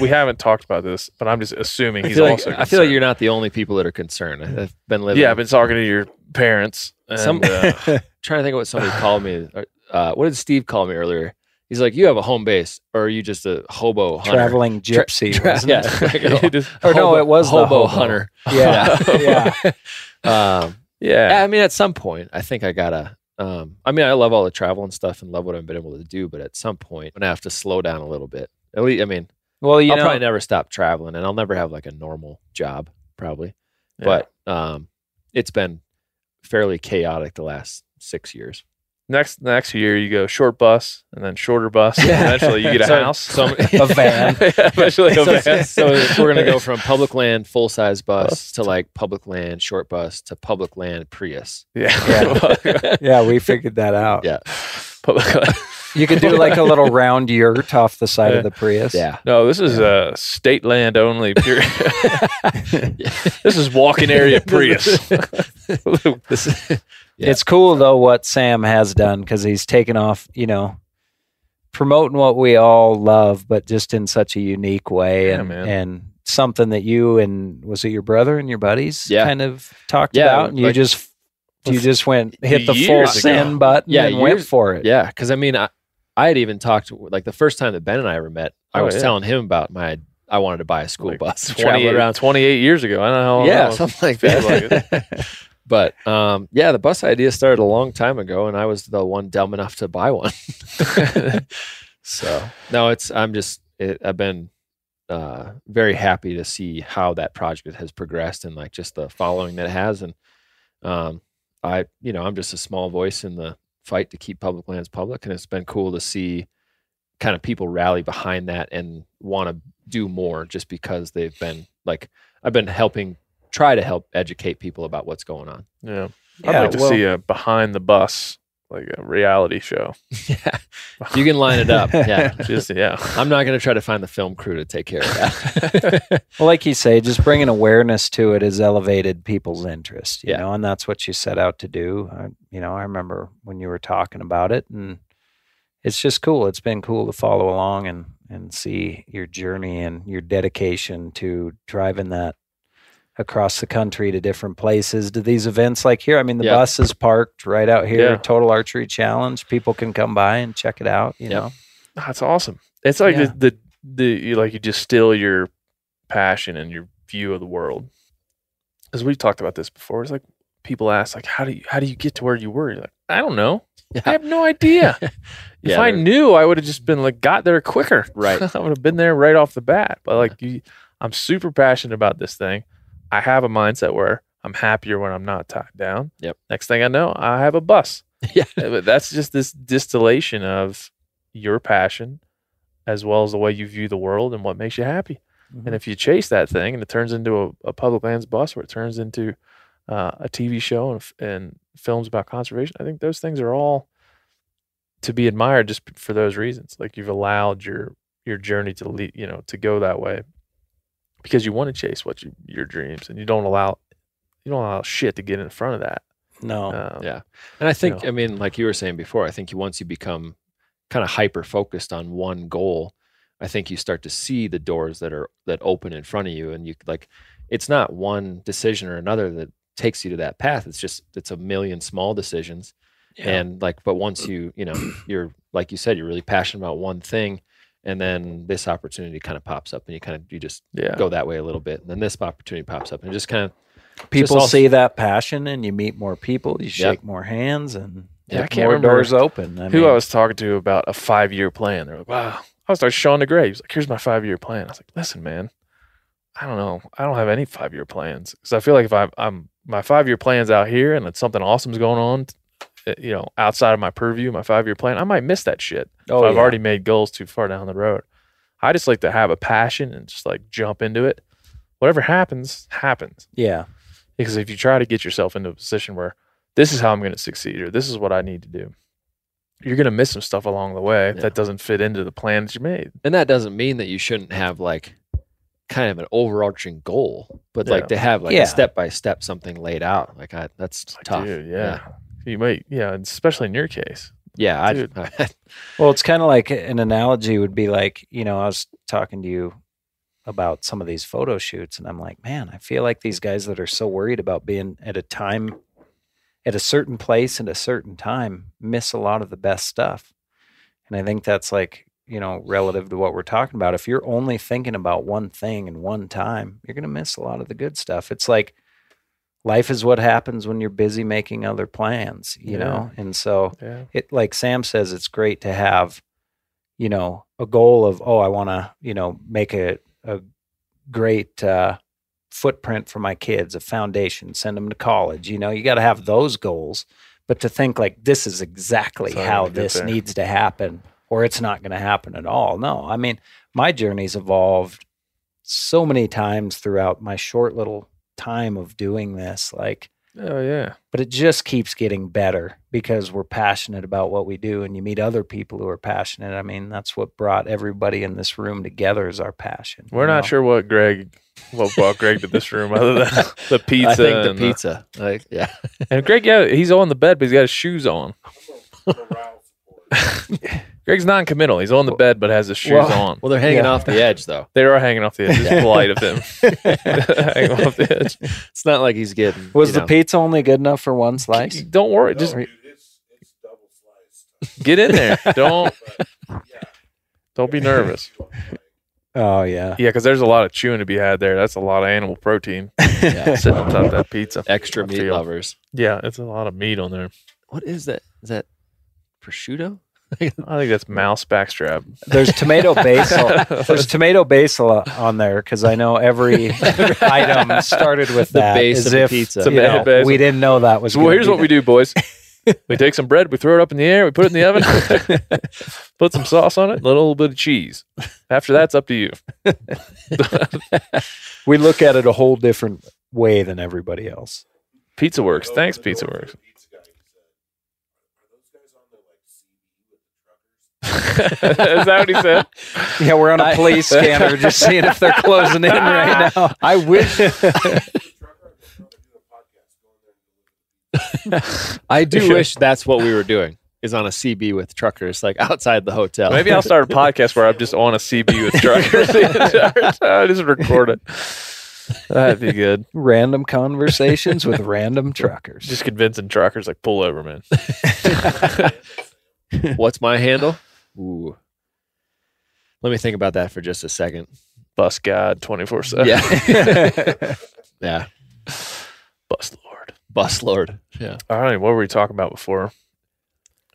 We haven't talked about this, but I'm just assuming he's feel, like, also. I feel like you're not the only people that are concerned. I've been living. Yeah, I've been talking to your parents. And, Some- uh, trying to think of what somebody called me. Uh, what did Steve call me earlier? He's like, "You have a home base, or are you just a hobo hunter?" Traveling gypsy, Tra- wasn't yeah, it? it is- Or no, it was the hobo, hobo. hunter. Yeah, yeah. um, yeah. I mean, at some point, I think I gotta. Um, I mean, I love all the travel and stuff, and love what I've been able to do. But at some point, I'm gonna have to slow down a little bit. At least, I mean, Well, you I'll know, probably never stop traveling, and I'll never have like a normal job, probably. Yeah. But um, it's been fairly chaotic the last six years. Next next year you go short bus and then shorter bus. And eventually you get a So- house. so- a van. eventually a so, van. so we're gonna go from public land full size bus Bus to like public land short bus to public land Prius. yeah. yeah, we figured that out. Yeah. Public- You could do like a little round yurt off the side of the Prius. Yeah. No, this is uh, state land only. Period. this is walking area Prius. This- Yeah. It's cool though what Sam has done because he's taken off, you know, promoting what we all love, but just in such a unique way Yeah, and man. and something that you and was it your brother and your buddies Yeah. kind of talked about, and you just you just went hit the full Years ago. send button Yeah, and went for it. yeah, because I mean, I, I had even talked like the first time that Ben and I ever met. I Oh, was yeah. telling him about my I wanted to buy a school Like bus, to travel 28, around. 28 years ago. I don't know how long yeah, was. something like that. but um, yeah, the bus idea started a long time ago, and I was the one dumb enough to buy one. so no, it's I'm just it, I've been uh, very happy to see how that project has progressed and like just the following that it has. And um, I, you know, I'm just a small voice in the fight to keep public lands public, and it's been cool to see kind of people rally behind that and want to do more just because they've been like I've been helping try to help educate people about what's going on. Yeah. I'd Yeah, like to well- see a behind the bus, like a reality show. yeah, you can line it up. Yeah, Just yeah. I'm not going to try to find the film crew to take care of that. Well, like you say, just bringing awareness to it has elevated people's interest, you Yeah. know, and that's what you set out to do. I, you know, I remember when you were talking about it, and it's just cool. It's been cool to follow along and and see your journey and your dedication to driving that across the country to different places to these events like here. I mean, the Yeah. bus is parked right out here. Yeah. Total Archery Challenge. People can come by and check it out. You Yep. know, That's awesome. It's like Yeah. the, the the you like you distill your passion and your view of the world. As we've talked about this before, it's like people ask like how do you how do you get to where you were? You're like, I don't know. Yeah. I have no idea. if Yeah, I knew, I would have just been like got there quicker. Right. I would have been there right off the bat. But like you, I'm super passionate about this thing. I have a mindset where I'm happier when I'm not tied down. Yep. Next thing I know, I have a bus. Yeah. Uh, But that's just this distillation of your passion as well as the way you view the world and what makes you happy. Mm-hmm. And if you chase that thing and it turns into a, a public lands bus or it turns into uh, a TV show and, and films about conservation, I think those things are all to be admired just for those reasons. Like you've allowed your your journey to lead, you know, to go that way because you want to chase what you your dreams and you don't allow you don't allow shit to get in front of that. no, Um, Yeah. And I think, know. I mean, like you were saying before, I think you once you become kind of hyper focused on one goal, I think you start to see the doors that are that open in front of you, and you like, it's not one decision or another that takes you to that path. It's just it's a million small decisions, and like, but once you you know you're like you said, you're really passionate about one thing, and then this opportunity kind of pops up, and you kind of you just Yeah. go that way a little bit, and then this opportunity pops up, and just kind of people all- see that passion and you meet more people you Yep. shake more hands and Yeah, I can't more remember doors open I who mean, I was talking to about a five year plan. They're like, wow. I was like, Sean DeGray. He's like, here's my five year plan. I was like, listen, man, I don't know. I don't have any five year plans because I feel like if I'm, I'm my five year plan's out here and it's something awesome's going on, Uh, you know, outside of my purview, my five year plan, I might miss that shit. Oh, if I've yeah. already made goals too far down the road. I just like to have a passion and just like jump into it. Whatever happens, happens. yeah Because if you try to get yourself into a position where this is how I'm going to succeed or this is what I need to do, you're going to miss some stuff along the way Yeah. that doesn't fit into the plan that you made. and that doesn't mean that you shouldn't have like kind of an overarching goal but Yeah. like to have like Yeah. a step by step something laid out like I, that's Like, tough dude, yeah. You might, yeah, especially in your case. yeah, I, I well it's kind of like an analogy would be like you know i was talking to you about some of these photo shoots and i'm like man i feel like these guys that are so worried about being at a time at a certain place at a certain time miss a lot of the best stuff. And i think that's like you know relative to what we're talking about. If you're only thinking about one thing and one time you're going to miss a lot of the good stuff. It's like life is what happens when you're busy making other plans you Yeah. know and so Yeah. it like Sam says, it's great to have, you know, a goal of oh, I want to, you know, make a a great uh, footprint for my kids, a foundation, send them to college. You know, you got to have those goals, but to think like this is exactly That's how I'm how gonna get this there. needs to happen, or it's not going to happen at all. No, I mean, my journey's evolved so many times throughout my short little time of doing this, like Oh, yeah. but it just keeps getting better because we're passionate about what we do and you meet other people who are passionate i mean that's what brought everybody in this room together is our passion We're not know? sure what Greg, what brought Greg to this room other than the pizza. I think the and pizza like yeah And Greg, yeah, he's on the bed, but he's got his shoes on. Greg's non-committal. He's on the bed, but has his shoes Well- on. well they're hanging Yeah. off the edge though They are hanging off the edge. It's polite of him. hanging off the edge. it's not like he's getting was the know, pizza only good enough for one slice Don't worry. Just get in there. Don't don't be nervous. oh yeah Yeah, because there's a lot of chewing to be had there. That's a lot of animal protein yeah, sitting on top of that pizza. extra meat lovers Yeah, it's a lot of meat on there. what is that is that prosciutto I think that's mouse backstrap. There's tomato basil. There's tomato basil on there because I know every item started with The that. base as of if, pizza. you Tomato know, basil. we didn't know that was. well, here's be what we do, boys. we take some bread, we throw it up in the air, we put it in the oven, put some sauce on it, and a little bit of cheese. After that's up to you. We look at it a whole different way than everybody else. Pizza Works. Thanks, Pizza Works. Is that what he said? Yeah, we're on a police scanner, just seeing if they're closing in right now. I wish. I do wish that's what we were doing. Is on a CB with truckers, like outside the hotel. Maybe I'll start a podcast where I'm just on a CB with truckers the entire time. Just record it. That'd be good. Random conversations with random truckers. Just convincing truckers like pull over, man. What's my handle? Ooh. Let me think about that for just a second. Bus God twenty four seven. Yeah. yeah. Bus Lord. Bus Lord. Yeah. All right. What were we talking about before?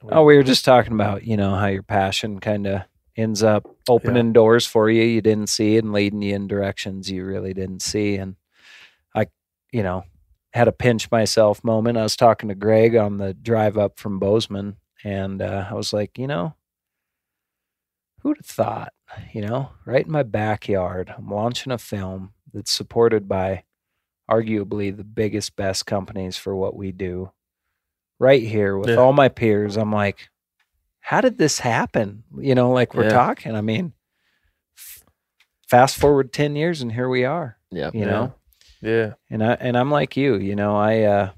Oh, we were just talking about, you know, how your passion kind of ends up opening doors for you you didn't see and leading you in directions you really didn't see. And I, you know, had a pinch myself moment. I was talking to Greg on the drive up from Bozeman, and uh, I was like, you know, who'd have thought, you know, right in my backyard, I'm launching a film that's supported by arguably the biggest, best companies for what we do right here with Yeah. all my peers. I'm like, how did this happen? You know, like we're Yeah. talking. I mean, f- fast forward 10 years and here we are, Yeah. you Yeah. know? Yeah. And I, and I'm like you, you know, I, uh,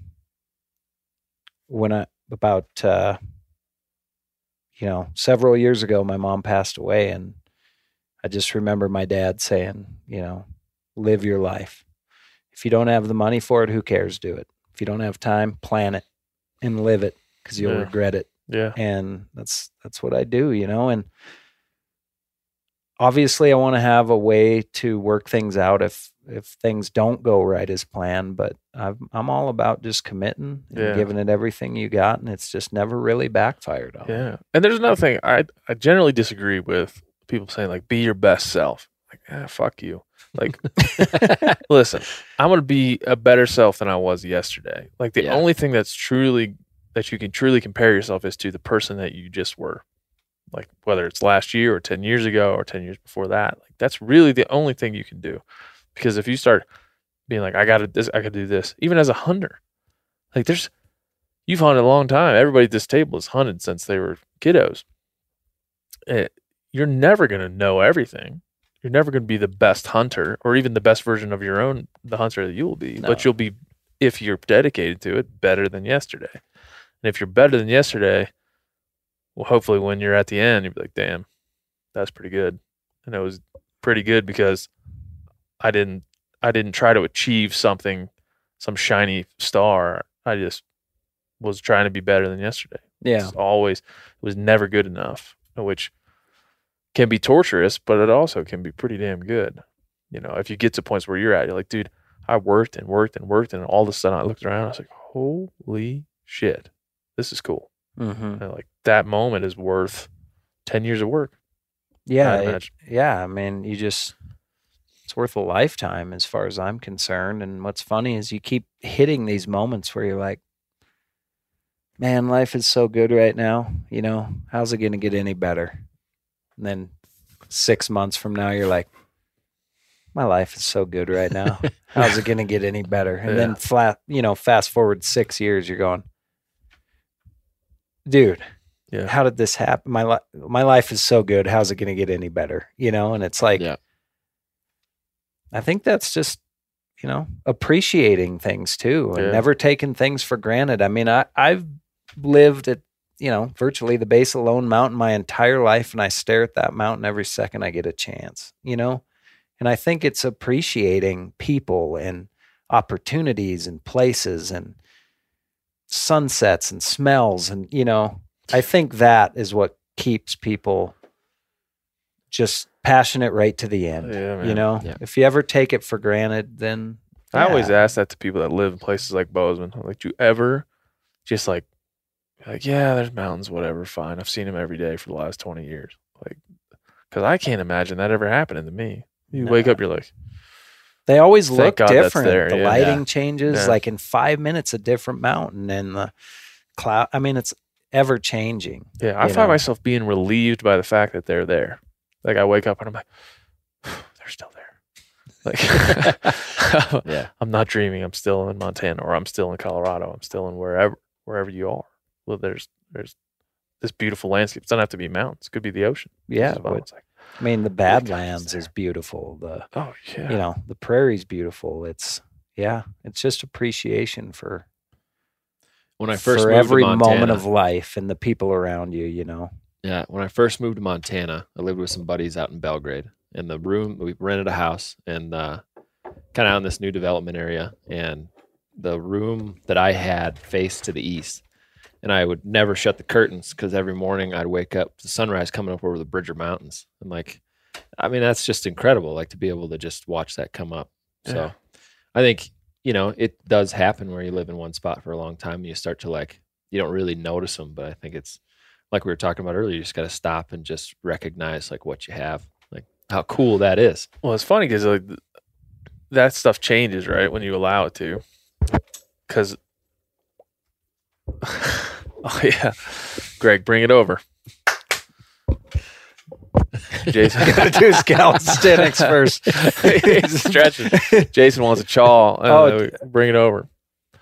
when I, about, uh, you know, several years ago, my mom passed away and I just remember my dad saying, you know, live your life. If you don't have the money for it, who cares? Do it. If you don't have time, plan it and live it because you'll Yeah. regret it Yeah. and that's that's what I do, you know. And obviously, I want to have a way to work things out if if things don't go right as planned. But I'm I'm all about just committing and Yeah. giving it everything you got, and it's just never really backfired on. Yeah. And there's another thing. I I generally disagree with people saying like be your best self. Like, ah, fuck you. Like listen, I'm gonna be a better self than I was yesterday. Like the Yeah. only thing that's truly that you can truly compare yourself is to the person that you just were. Like whether it's last year or ten years ago or ten years before that. Like that's really the only thing you can do. Because if you start being like, I gotta this, I gotta do this, even as a hunter, like there's you've hunted a long time. Everybody at this table has hunted since they were kiddos. Eh, you're never gonna know everything you're never going to be the best hunter or even the best version of your own the hunter that you will be No. but you'll be if you're dedicated to it better than yesterday and if you're better than yesterday well hopefully when you're at the end you'll be like damn that's pretty good and it was pretty good because i didn't i didn't try to achieve something some shiny star i just was trying to be better than yesterday Yeah, it's always it was never good enough, which can be torturous, but it also can be pretty damn good. You know, if you get to points where you're at, you're like, dude, I worked and worked and worked, and all of a sudden I looked around, I was like, holy shit, this is cool. hmm And like that moment is worth ten years of work. yeah, it- yeah. I mean, you just it's worth a lifetime as far as I'm concerned. And what's funny is you keep hitting these moments where you're like, man, life is so good right now. You know, how's it going to get any better? And then six months from now, you're like, my life is so good right now. How's it going to get any better? And then flat, you know, fast forward six years, you're going, dude, Yeah. how did this happen? My life, my life is so good. How's it going to get any better? You know, and it's like, Yeah. I think that's just, you know, appreciating things too and Yeah. never taking things for granted. I mean, I, I've lived at, you know, virtually the base of Lone Mountain my entire life, and I stare at that mountain every second I get a chance, you know? And I think it's appreciating people and opportunities and places and sunsets and smells. And, you know, I think that is what keeps people just passionate right to the end. Yeah, You know, Yeah. if you ever take it for granted, then I always ask that to people that live in places like Bozeman. I'm like, do you ever just like Like, yeah, there's mountains, whatever, fine. I've seen them every day for the last 20 years. Like, because I can't imagine that ever happening to me. You wake up, you're like, They always Thank look God different. The yeah. lighting changes Yeah. like in five minutes, a different mountain, and the cloud. I mean, it's ever changing. yeah, I find know. myself being relieved by the fact that they're there. Like, I wake up and I'm like, they're still there. Like, Yeah. I'm not dreaming. I'm still in Montana or I'm still in Colorado. I'm still in wherever wherever you are. Well, there's there's this beautiful landscape. It doesn't have to be mountains. It could be the ocean. Yeah, well. but- like, I mean, the God is Badlands is beautiful. The oh yeah. you know the prairie's beautiful. It's yeah, it's just appreciation for When I first for moved every to Montana, moment of life and the people around you. You know, Yeah, when I first moved to Montana, I lived with some buddies out in Belgrade. In the room, we rented a house and uh, kind of out in this new development area. And the room that I had faced to the east. And I would never shut the curtains because every morning I'd wake up the sunrise coming up over the Bridger Mountains. And like, I mean, that's just incredible. Like to be able to just watch that come up. So I think, you know, it does happen where you live in one spot for a long time and you start to like, you don't really notice them. But I think it's, like we were talking about earlier, you just got to stop and just recognize like what you have, like how cool that is. Well, it's funny because like that stuff changes, right, when you allow it to. Because, oh yeah, Greg, bring it over. Jason, gotta do his calisthenics first. He's stretching. Jason wants a chaw. Oh, Oh, bring it over.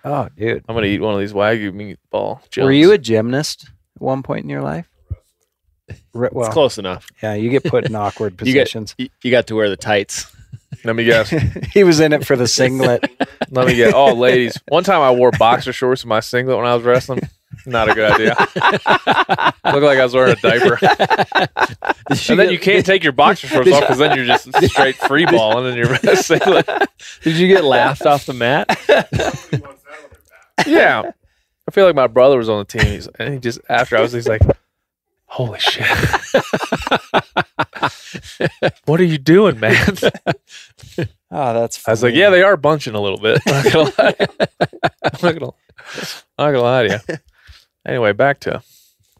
Oh, dude, I'm gonna eat one of these wagyu meatball. were you a gymnast at one point in your life? Re- Well, it's close enough. yeah, you get put in awkward You get- positions. You, you got to wear the tights. Let me guess. he was in it for the singlet. Let me get. Oh, ladies. One time I wore boxer shorts in my singlet when I was wrestling. Not a good idea. Looked like I was wearing a diaper. and then you can't take your boxer shorts off because then you're just straight free balling in your singlet. Did you get laughed off the mat? Yeah. I feel like my brother was on the team. He's, and he just, after I was, he's like, holy shit. what are you doing, man? Oh, that's. I was like, yeah, they are bunching a little bit. I'm not gonna lie. I'm not gonna, I'm not gonna lie to you. Anyway, back to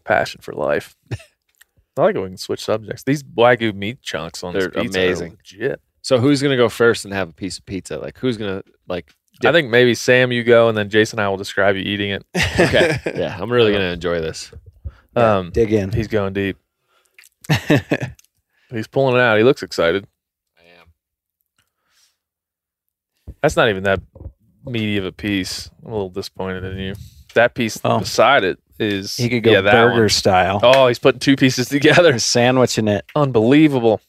passion for life. I like it when we can switch subjects. These wagyu meat chunks on They're this pizza amazing. are legit. So who's gonna go first and have a piece of pizza? Like who's gonna like? I think maybe Sam, you go, and then Jason and I will describe you eating it. Okay, yeah, I'm really gonna enjoy this. Um, dig in. he's going deep. He's pulling it out. He looks excited. I am. That's not even that meaty of a piece. I'm a little disappointed in you. That piece Oh. beside it is He could go yeah, that burger one. style. Oh, he's putting two pieces together. He's sandwiching it. Unbelievable.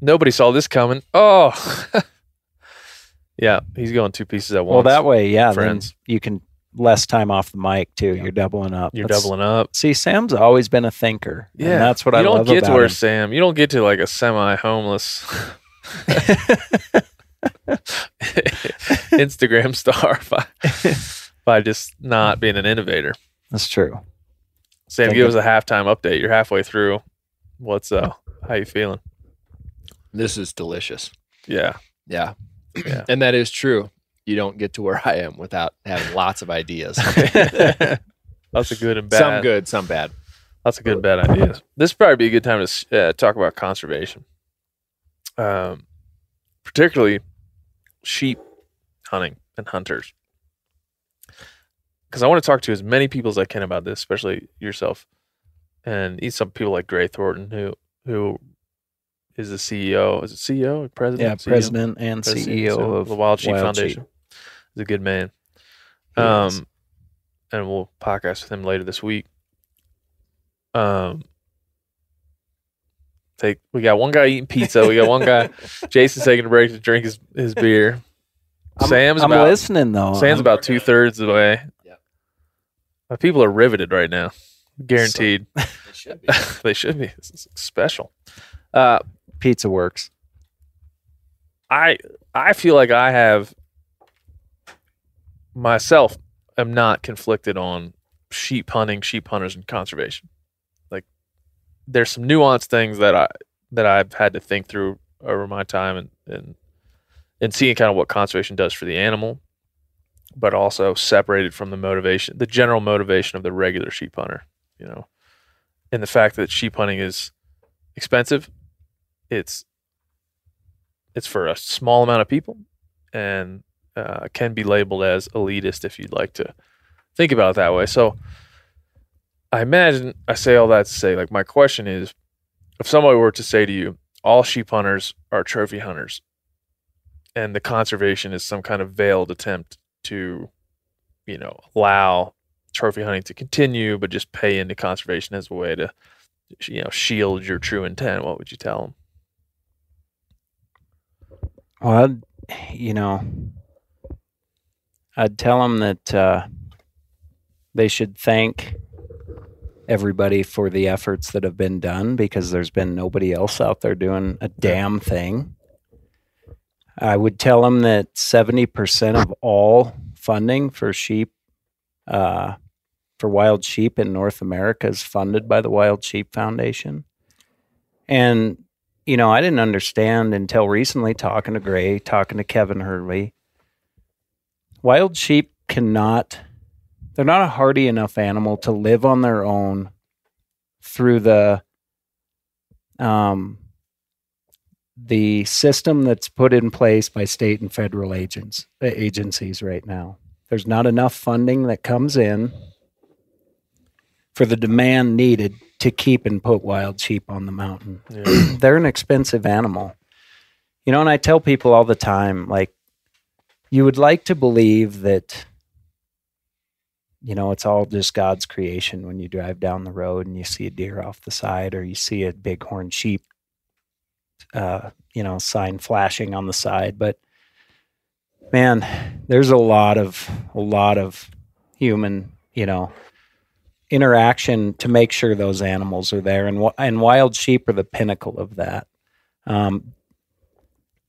Nobody saw this coming. Oh. yeah, he's going two pieces at once. Well, that way, yeah, then friends. you can less time off the mic too. You're doubling up. You're That's- doubling up. See, Sam's always been a thinker. and Yeah, that's what you I don't love get about to where him. Sam. You don't get to like a semi-homeless Instagram star by, by just not being an innovator. That's true. Sam, Think give of- us a halftime update. You're halfway through. What's uh? How you feeling? This is delicious. Yeah, Yeah. Yeah. and that is true. You don't get to where I am without having lots of ideas. lots of good and bad. some good, some bad. Lots of good and bad ideas. This would probably be a good time to uh, talk about conservation, um, particularly sheep hunting and hunters. Because I want to talk to as many people as I can about this, especially yourself, and some people like Gray Thornton, who who is the CEO. Is it CEO or president? Yeah, CEO? president and President, CEO so of the Wild Sheep Wild Foundation. He's a good man. He Um, is. and we'll podcast with him later this week. Um, take we got one guy eating pizza. We got one guy. Jason's taking a break to drink his, his beer. I'm, Sam's I'm about listening though. Sam's I'm- about two thirds of the way. Yeah. My people are riveted right now, guaranteed. It should be. they should be This is special. Uh, Pizza Works. I I feel like I have myself am not conflicted on sheep hunting, sheep hunters, and conservation. Like there's some nuanced things that I that I've had to think through over my time and and and seeing kind of what conservation does for the animal but also separated from the motivation, the general motivation of the regular sheep hunter, you know, and the fact that sheep hunting is expensive. It's it's for a small amount of people, and uh, can be labeled as elitist if you'd like to think about it that way. So, I imagine I say all that to say, like, my question is, if somebody were to say to you, all sheep hunters are trophy hunters, and the conservation is some kind of veiled attempt to, you know, allow trophy hunting to continue, but just pay into conservation as a way to, you know, shield your true intent. What would you tell them? Well, I'd, you know, I'd tell them that uh, they should thank everybody for the efforts that have been done because there's been nobody else out there doing a damn thing. I would tell them that 70% of all funding for sheep, uh, for wild sheep in North America is funded by the Wild Sheep Foundation. And you know, I didn't understand until recently talking to Gray, talking to Kevin Hurley. Wild sheep cannot, they're not a hardy enough animal to live on their own through the, um, the system that's put in place by state and federal agents uh, agencies right now. There's not enough funding that comes in for the demand needed to keep and put wild sheep on the mountain. Yeah. They're an expensive animal. You know, and I tell people all the time like you would like to believe that you know, it's all just God's creation when you drive down the road and you see a deer off the side or you see a bighorn sheep uh, you know, sign flashing on the side, but man, there's a lot of a lot of human, you know, interaction to make sure those animals are there, and and wild sheep are the pinnacle of that. Um,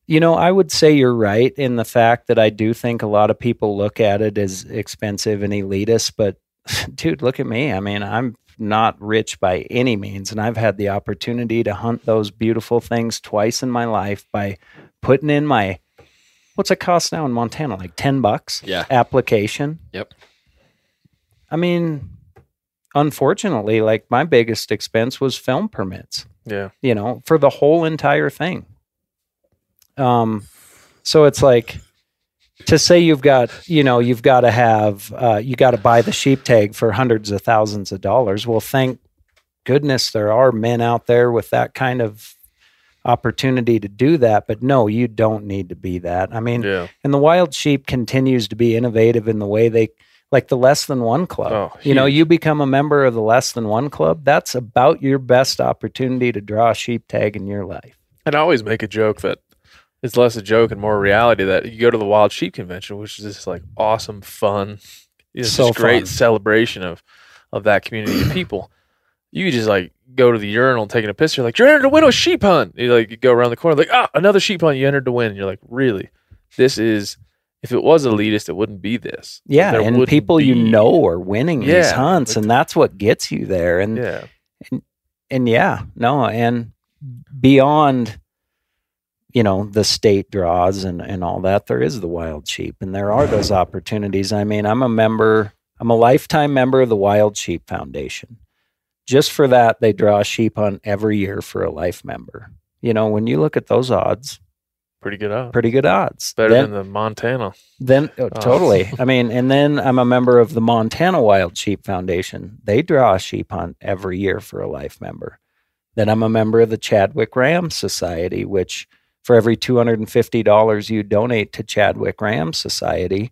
you know, I would say you're right in the fact that I do think a lot of people look at it as expensive and elitist, but dude, look at me. I mean, I'm not rich by any means, and I've had the opportunity to hunt those beautiful things twice in my life by putting in my what's it cost now in Montana? Like ten bucks Yeah. application. Yep. I mean, unfortunately, like my biggest expense was film permits, Yeah. you know, for the whole entire thing. Um, so it's like to say you've got, you know, you've got to have, uh, you got to buy the sheep tag for hundreds of thousands of dollars. Well, thank goodness there are men out there with that kind of opportunity to do that. But no, you don't need to be that. I mean, Yeah. and the wild sheep continues to be innovative in the way they like the less than one club. Oh, you know, you become a member of the less than one club. That's about your best opportunity to draw a sheep tag in your life. And I always make a joke that it's less a joke and more reality that you go to the Wild Sheep Convention, which is this like awesome, fun, it's So this great celebration of of that community of people. You just like go to the urinal taking a piss. You're like, you're entered to win a sheep hunt. You like you go around the corner like, ah, another sheep hunt. You entered to win. You're like, really? This is. If it was elitist, it wouldn't be this. Yeah, and people you know are winning these hunts, and that's what gets you there. And Yeah, and yeah, no, and beyond, you know, the state draws and and all that, there is the wild sheep, and there are those opportunities. I mean, I'm a member, I'm a lifetime member of the Wild Sheep Foundation. Just for that, they draw sheep on every year for a life member. You know, when you look at those odds, pretty good odds. pretty good odds. Better Then- than the Montana. then oh, Oh. totally. I mean, and then I'm a member of the Montana Wild Sheep Foundation. They draw a sheep hunt every year for a life member. Then I'm a member of the Chadwick Ram Society, which for every $250 you donate to Chadwick Ram Society,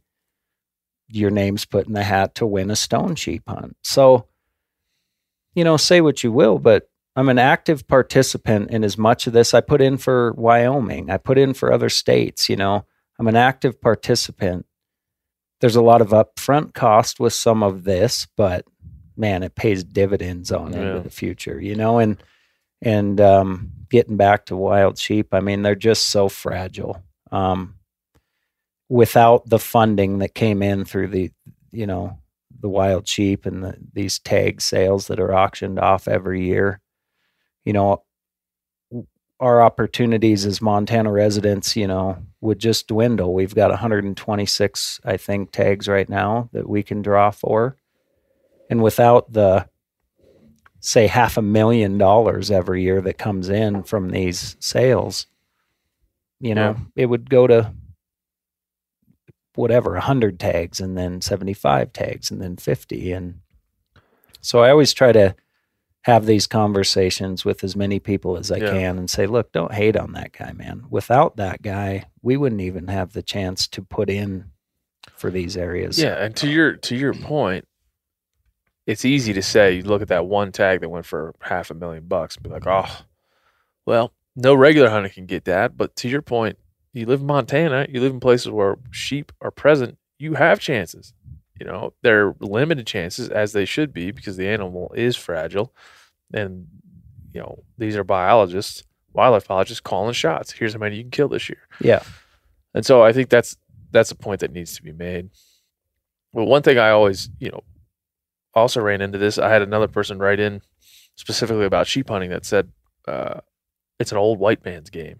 your name's put in the hat to win a stone sheep hunt. So, you know, say what you will, but I'm an active participant in as much of this. I put in for Wyoming. I put in for other states, you know. I'm an active participant. There's a lot of upfront cost with some of this, but man, it pays dividends on Yeah. into the future, you know, and and um, getting back to wild sheep, I mean, they're just so fragile. Um, without the funding that came in through the, you know, the wild sheep and the, these tag sales that are auctioned off every year, you know, our opportunities as Montana residents, you know, would just dwindle. We've got 126, I think, tags right now that we can draw for. And without the, say, half a million dollars every year that comes in from these sales, you know, it would go to whatever, 100 tags and then 75 tags and then 50. And so I always try to have these conversations with as many people as I Yeah. can and say, look, don't hate on that guy, man. Without that guy, we wouldn't even have the chance to put in for these areas. Yeah, and to your to your point, it's easy to say you look at that one tag that went for half a million bucks and be like, oh, well, no regular hunter can get that. But to your point, you live in Montana, you live in places where sheep are present, you have chances. You know, they're limited chances as they should be because the animal is fragile. And, you know, these are biologists, wildlife biologists calling shots. Here's how many you can kill this year. Yeah. And so I think that's that's a point that needs to be made. Well, one thing I always, you know, also ran into this. I had another person write in specifically about sheep hunting that said uh, it's an old white man's game.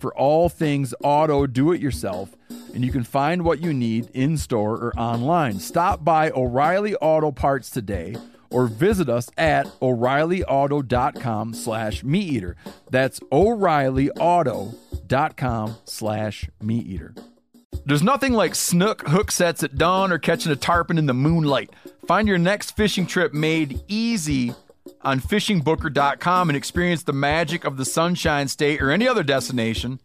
for all things auto do it yourself, and you can find what you need in store or online. Stop by O'Reilly Auto Parts today or visit us at o'reillyauto.com slash meat eater. That's o'reillyauto.com slash meat eater. There's nothing like snook hook sets at dawn or catching a tarpon in the moonlight. Find your next fishing trip made easy on fishingbooker.com and experience the magic of the Sunshine State or any other destination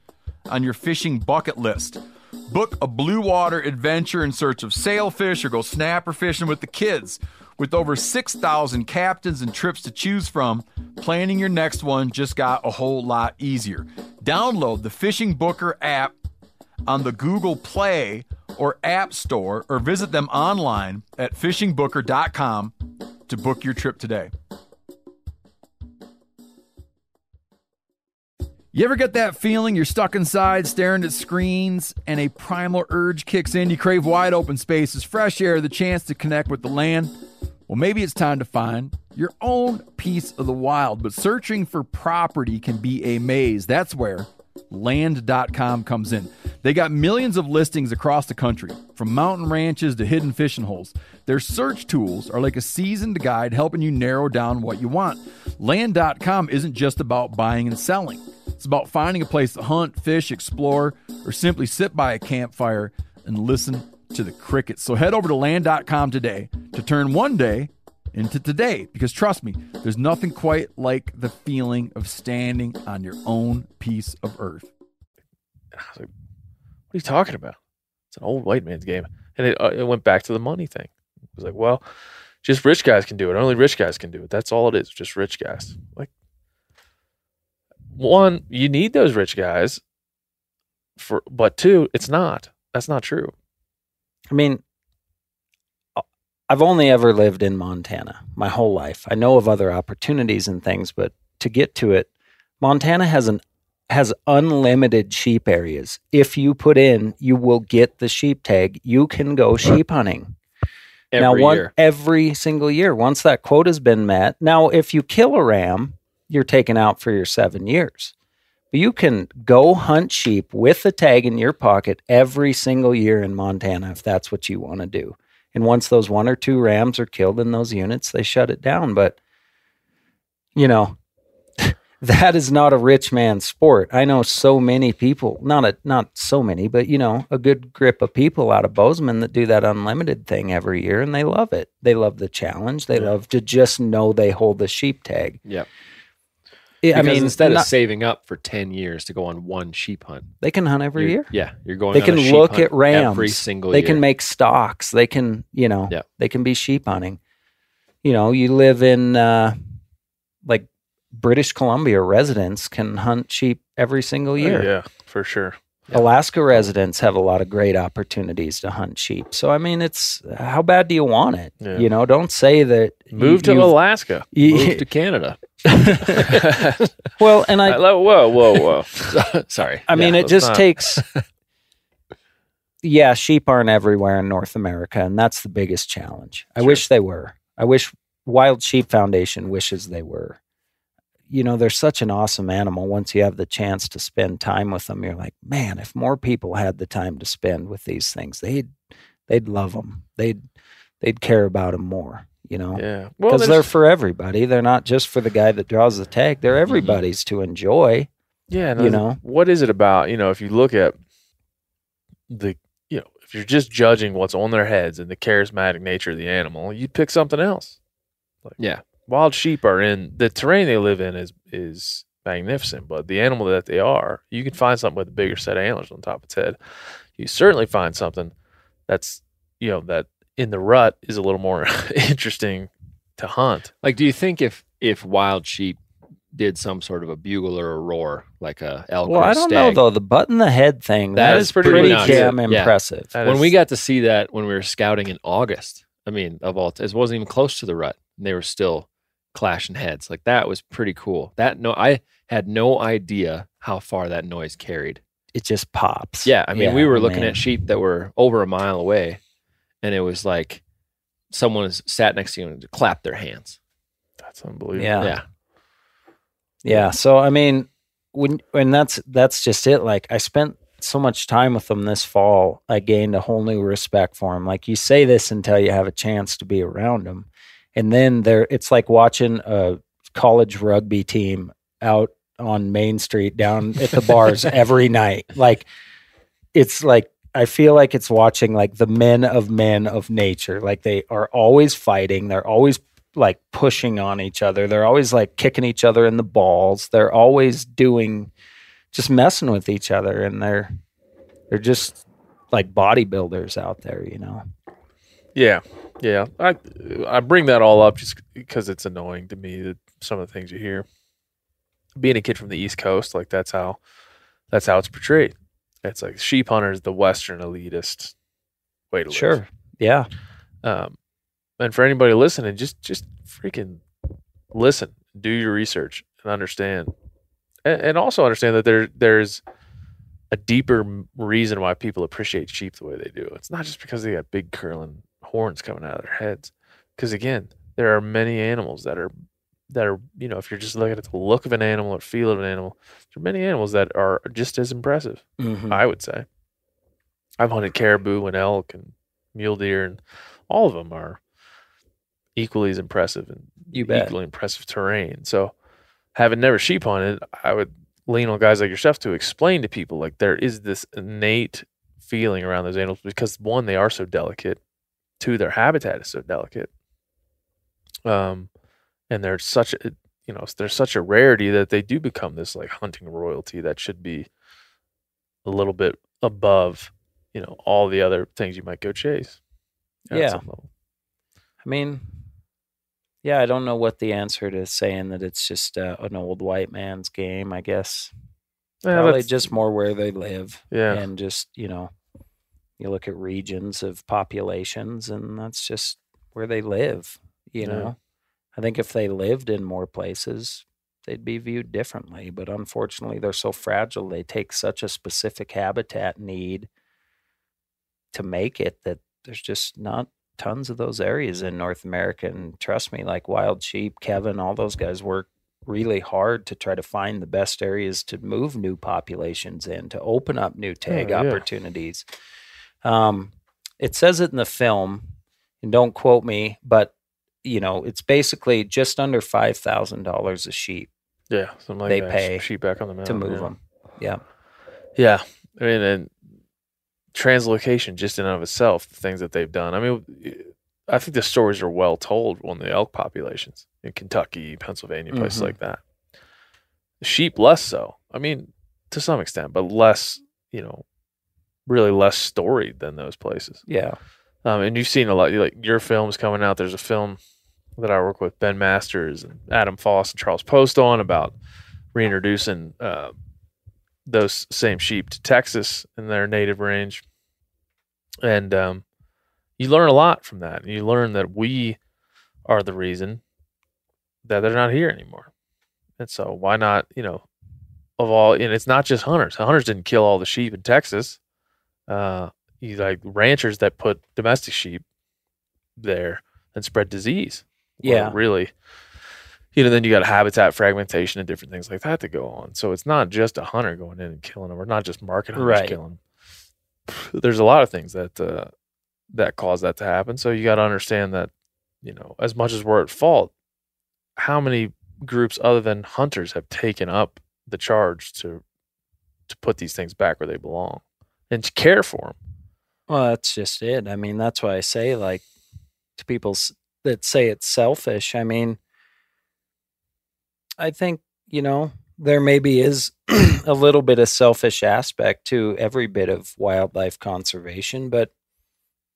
on your fishing bucket list. Book a blue water adventure in search of sailfish or go snapper fishing with the kids. With over 6,000 captains and trips to choose from, planning your next one just got a whole lot easier. Download the Fishing Booker app on the Google Play or App Store or visit them online at fishingbooker.com to book your trip today. You ever get that feeling you're stuck inside staring at screens and a primal urge kicks in? You crave wide open spaces, fresh air, the chance to connect with the land? Well, maybe it's time to find your own piece of the wild, but searching for property can be a maze. That's where land.com comes in. They got millions of listings across the country, from mountain ranches to hidden fishing holes. Their search tools are like a seasoned guide helping you narrow down what you want. Land.com isn't just about buying and selling. It's about finding a place to hunt, fish, explore, or simply sit by a campfire and listen to the crickets. So head over to land.com today to turn one day into today because trust me, there's nothing quite like the feeling of standing on your own piece of earth. And I was like, what are you talking about? It's an old white man's game. And it, uh, it went back to the money thing. It was like, well, just rich guys can do it. Only rich guys can do it. That's all it is, just rich guys. Like, one, you need those rich guys for, but two, it's not. That's not true. I mean, uh, I've only ever lived in Montana my whole life. I know of other opportunities and things, but to get to it, Montana has an has unlimited sheep areas. If you put in, you will get the sheep tag. You can go sheep hunting. Every now, one, year. every single year, once that quota's been met. Now, if you kill a ram, you're taken out for your seven years. But you can go hunt sheep with the tag in your pocket every single year in Montana if that's what you want to do. And once those one or two rams are killed in those units, they shut it down. But, you know, that is not a rich man's sport. I know so many people, not a not so many, but you know, a good grip of people out of Bozeman that do that unlimited thing every year and they love it. They love the challenge. They love to just know they hold the sheep tag. Yep. I mean, instead not- of saving up for ten years to go on one sheep hunt, they can hunt every year. Yeah, you're going. They on a can sheep look hunt at rams. every single they year. can make stalks. They can, you know, Yeah. they can be sheep hunting. You know, you live in uh, like British Columbia residents can hunt sheep every single year. Yeah, for sure. Alaska residents have a lot of great opportunities to hunt sheep. So I mean, it's how bad do you want it? Yeah. You know, don't say that. Move to Alaska. you- move to Canada. well, and I, I love, whoa, whoa, whoa. Sorry. I mean, Yeah, it just not- takes. yeah, sheep aren't everywhere in North America, and that's the biggest challenge. I wish they were. I wish Wild Sheep Foundation wishes they were. You know, they're such an awesome animal. Once you have the chance to spend time with them, you're like, man, if more people had the time to spend with these things, they'd they'd love them. They'd they'd care about them more. You know, Yeah. Well, because they're for everybody. They're not just for the guy that draws the tag. They're mm-hmm. everybody's to enjoy. Yeah, and you know? what is it about? You know, if you look at the, you know, if you're just judging what's on their heads and the charismatic nature of the animal, you'd pick something else. Yeah. Wild sheep are in the terrain they live in is is magnificent, but the animal that they are, you can find something with a bigger set of antlers on top of its head. You certainly find something that's, you know, that in the rut is a little more interesting to hunt. Like, do you think if if wild sheep did some sort of a bugle or a roar like a elk Well, or a I don't know though. The button the head thing That that is is pretty pretty, damn Yeah. impressive. That when is- we got to see that when we were scouting in August, I mean, of all, it wasn't even close to the rut. And they were still clashing heads. Like that was pretty cool. That no, I had no idea how far that noise carried. It just pops. Yeah, I mean, we were looking man. at sheep that were over a mile away, and it was like someone sat next to you and clapped their hands. That's unbelievable. Yeah. yeah. Yeah. So I mean, when when that's that's just it. Like I spent so much time with them this fall. I gained a whole new respect for them. Like you say this until you have a chance to be around them, and then there it's like watching a college rugby team out on Main Street down at the bars every night. Like it's like I feel like it's watching like the men of men of nature. Like they are always fighting. They're always like pushing on each other. They're always like kicking each other in the balls. They're always doing just messing with each other and they're they're just like bodybuilders out there, you know. Yeah, yeah. I I bring that all up just because it's annoying to me that some of the things you hear. Being a kid from the East Coast, like that's how that's how it's portrayed. It's like sheep hunters, the Western elitist way to live. Sure. Yeah. Um, and for anybody listening, just just freaking listen, do your research, and understand, and, and also understand that there there's a deeper reason why people appreciate sheep the way they do. It's not just because they got big curling horns coming out of their heads. Because again, there are many animals that are that are you know if you're just looking at the look of an animal or feel of an animal, there are many animals that are just as impressive. Mhm. I would say. I've hunted caribou and elk and mule deer, and all of them are equally as impressive and You bet. equally impressive terrain. So, having never sheep hunted, I would lean on guys like yourself to explain to people like there is this innate feeling around those animals because one, they are so delicate. Two, their habitat is so delicate. Um, and they're such a you know they're such a rarity that they do become this like hunting royalty that should be a little bit above you know all the other things you might go chase. Yeah. I mean, yeah, I don't know what the answer to saying that it's just uh, an old white man's game. I guess Yeah, probably just more where they live, yeah. and just you know, you look at regions of populations, and that's just where they live. You Yeah. know, I think if they lived in more places, they'd be viewed differently. But unfortunately, they're so fragile. They take such a specific habitat need to make it that there's just not tons of those areas in North America. And trust me, like Wild Sheep, Kevin, all those guys work really hard to try to find the best areas to move new populations in, to open up new tag yeah. opportunities. Um, it says it in the film, and don't quote me, but you know, it's basically just under five thousand dollars a sheep Yeah, something like They that. pay sheep back on the mountain to move yeah. them. Yeah. Yeah, I mean, and translocation just in and of itself, the things that they've done. I mean, I think the stories are well told on the elk populations in Kentucky, Pennsylvania, places Mhm. like that. Sheep less so. I mean, to some extent, but less. You know, really less storied than those places. Yeah. Um, and you've seen a lot, like your films coming out. There's a film that I work with Ben Masters and Adam Foss and Charles Post on about reintroducing uh, those same sheep to Texas in their native range. And um, you learn a lot from that. You learn that we are the reason that they're not here anymore. And so why not, you know, of all, and it's not just hunters. Hunters didn't kill all the sheep in Texas. Uh, you like ranchers that put domestic sheep there and spread disease. Yeah. really. You know, then you got habitat fragmentation and different things like that to go on. So it's not just a hunter going in and killing them, or not just market hunters Right. killing them. There's a lot of things that uh, that cause that to happen. So you got to understand that, you know, as much as we're at fault, how many groups other than hunters have taken up the charge to to put these things back where they belong and to care for them? Well, that's just it. I mean, that's why I say, like, to people s- that say it's selfish, I mean, I think, you know, there maybe is a little bit of selfish aspect to every bit of wildlife conservation, but,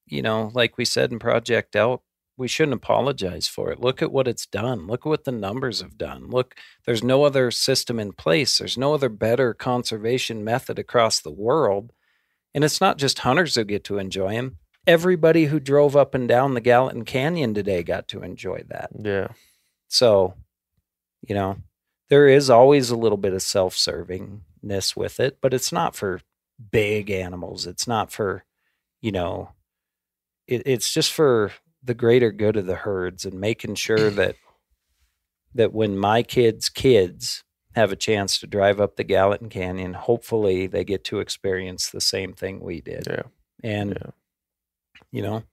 you know, like we said in Project Elk, we shouldn't apologize for it. Look at what it's done. Look at what the numbers have done. Look, there's no other system in place. There's no other better conservation method across the world. And it's not just hunters who get to enjoy them. Everybody who drove up and down the Gallatin Canyon today got to enjoy that. Yeah. So, you know, there is always a little bit of self servingness with it, but it's not for big animals. It's not for, you know, it, it's just for the greater good of the herds and making sure that that when my kids' kids have a chance to drive up the Gallatin Canyon, hopefully they get to experience the same thing we did. Yeah. And Yeah. You know,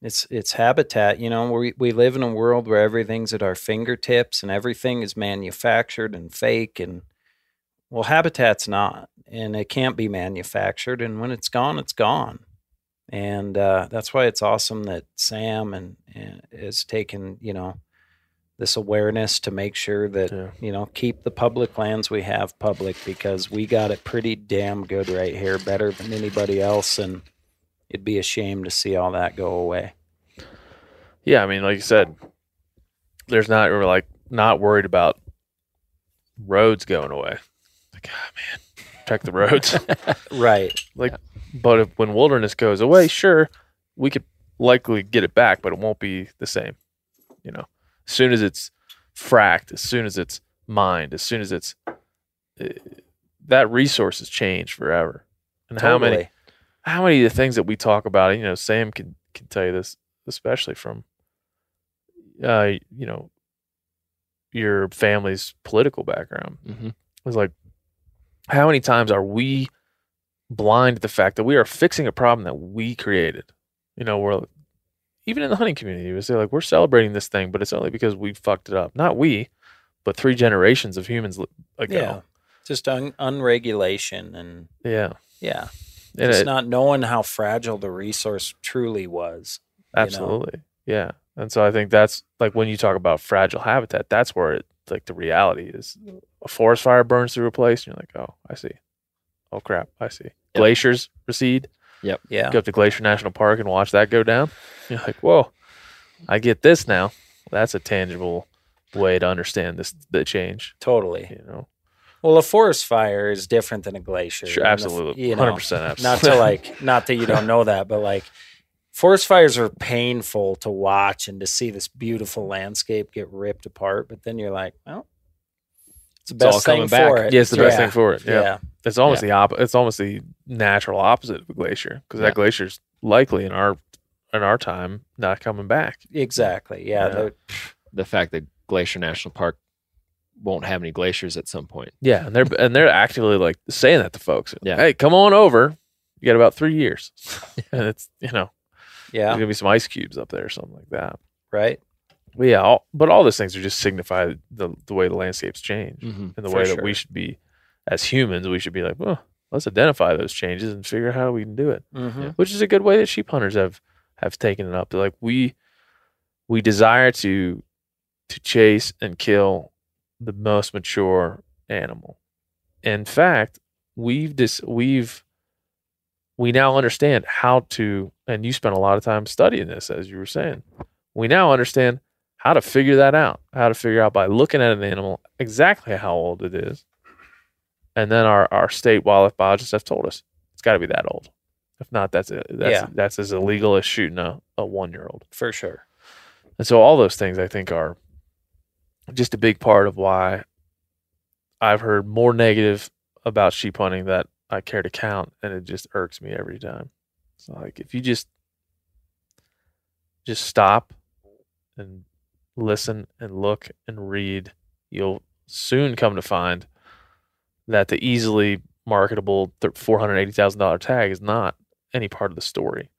it's it's habitat. You know, we we live in a world where everything's at our fingertips and everything is manufactured and fake and well, habitat's not, and it can't be manufactured. And when it's gone, it's gone. And uh, that's why it's awesome that Sam and, and has taken you know this awareness to make sure that Yeah. you know keep the public lands we have public because we got it pretty damn good right here, better than anybody else, and it'd be a shame to see all that go away. Yeah, I mean, like you said, there's not we're like not worried about roads going away. Like, ah, man, protect the roads. Right. like, but if, when wilderness goes away, sure, we could likely get it back, but it won't be the same. You know, as soon as it's fracked, as soon as it's mined, as soon as it's uh, that resource has changed forever. And how many Totally. How many of the things that we talk about, you know, Sam can can tell you this, especially from, uh, you know, your family's political background. Mhm. It's like, how many times are we blind to the fact that we are fixing a problem that we created? You know, we're even in the hunting community, we say like we're celebrating this thing, but it's only because we fucked it up. Not we, but three generations of humans ago. Yeah. Just un- unregulation and Yeah. yeah, just it- not knowing how fragile the resource truly was. you know? Absolutely. Yeah. And so I think that's like when you talk about fragile habitat, that's where it like the reality is a forest fire burns through a place and you're like, oh, I see. Oh crap, I see. Glaciers recede. Yep. Yeah. Go up to Glacier National Park and watch that go down. You're like, whoa, I get this now. That's a tangible way to understand this the change. Totally. You know, Well, a forest fire is different than a glacier. sure, And the absolutely, you know, hundred percent, absolutely. not to like not that you don't know that but like forest fires are painful to watch and to see this beautiful landscape get ripped apart but then you're like well it's the It's all best thing coming back. for it yeah, it's the best thing for it. yeah, Yeah. It's almost the op- It's almost the natural opposite of a glacier because Yeah. that glacier's likely in our in our time not coming back. exactly yeah, Yeah. they're- The fact that Glacier National Park won't have any glaciers at some point. Yeah, and they're and they're actively like saying that to folks. Yeah. Hey, come on over. You got about three years, and it's you know yeah there's gonna be some ice cubes up there or something like that. right But yeah, all, but all those things are just signify the the way the landscapes change Mhm. and the For way that sure. we should be as humans. We should be like, well, let's identify those changes and figure out how we can do it. Mm-hmm. Which is a good way that sheep hunters have have taken it up. They're like we we desire to to chase and kill the most mature animal. In fact, we've dis, we've we now understand how to and you spent a lot of time studying this as you were saying. We now understand how to figure that out. How to figure out by looking at an animal exactly how old it is. And then our, our state wildlife biologists have told us it's got to be that old. If not, that's it. That's, Yeah. that's as illegal as shooting a, a one year old. For sure. And so all those things I think are just a big part of why I've heard more negative about sheep hunting that I care to count and it just irks me every time. So like if you just just stop and listen and look and read, you'll soon come to find that the easily marketable $480,000 tag is not any part of the story.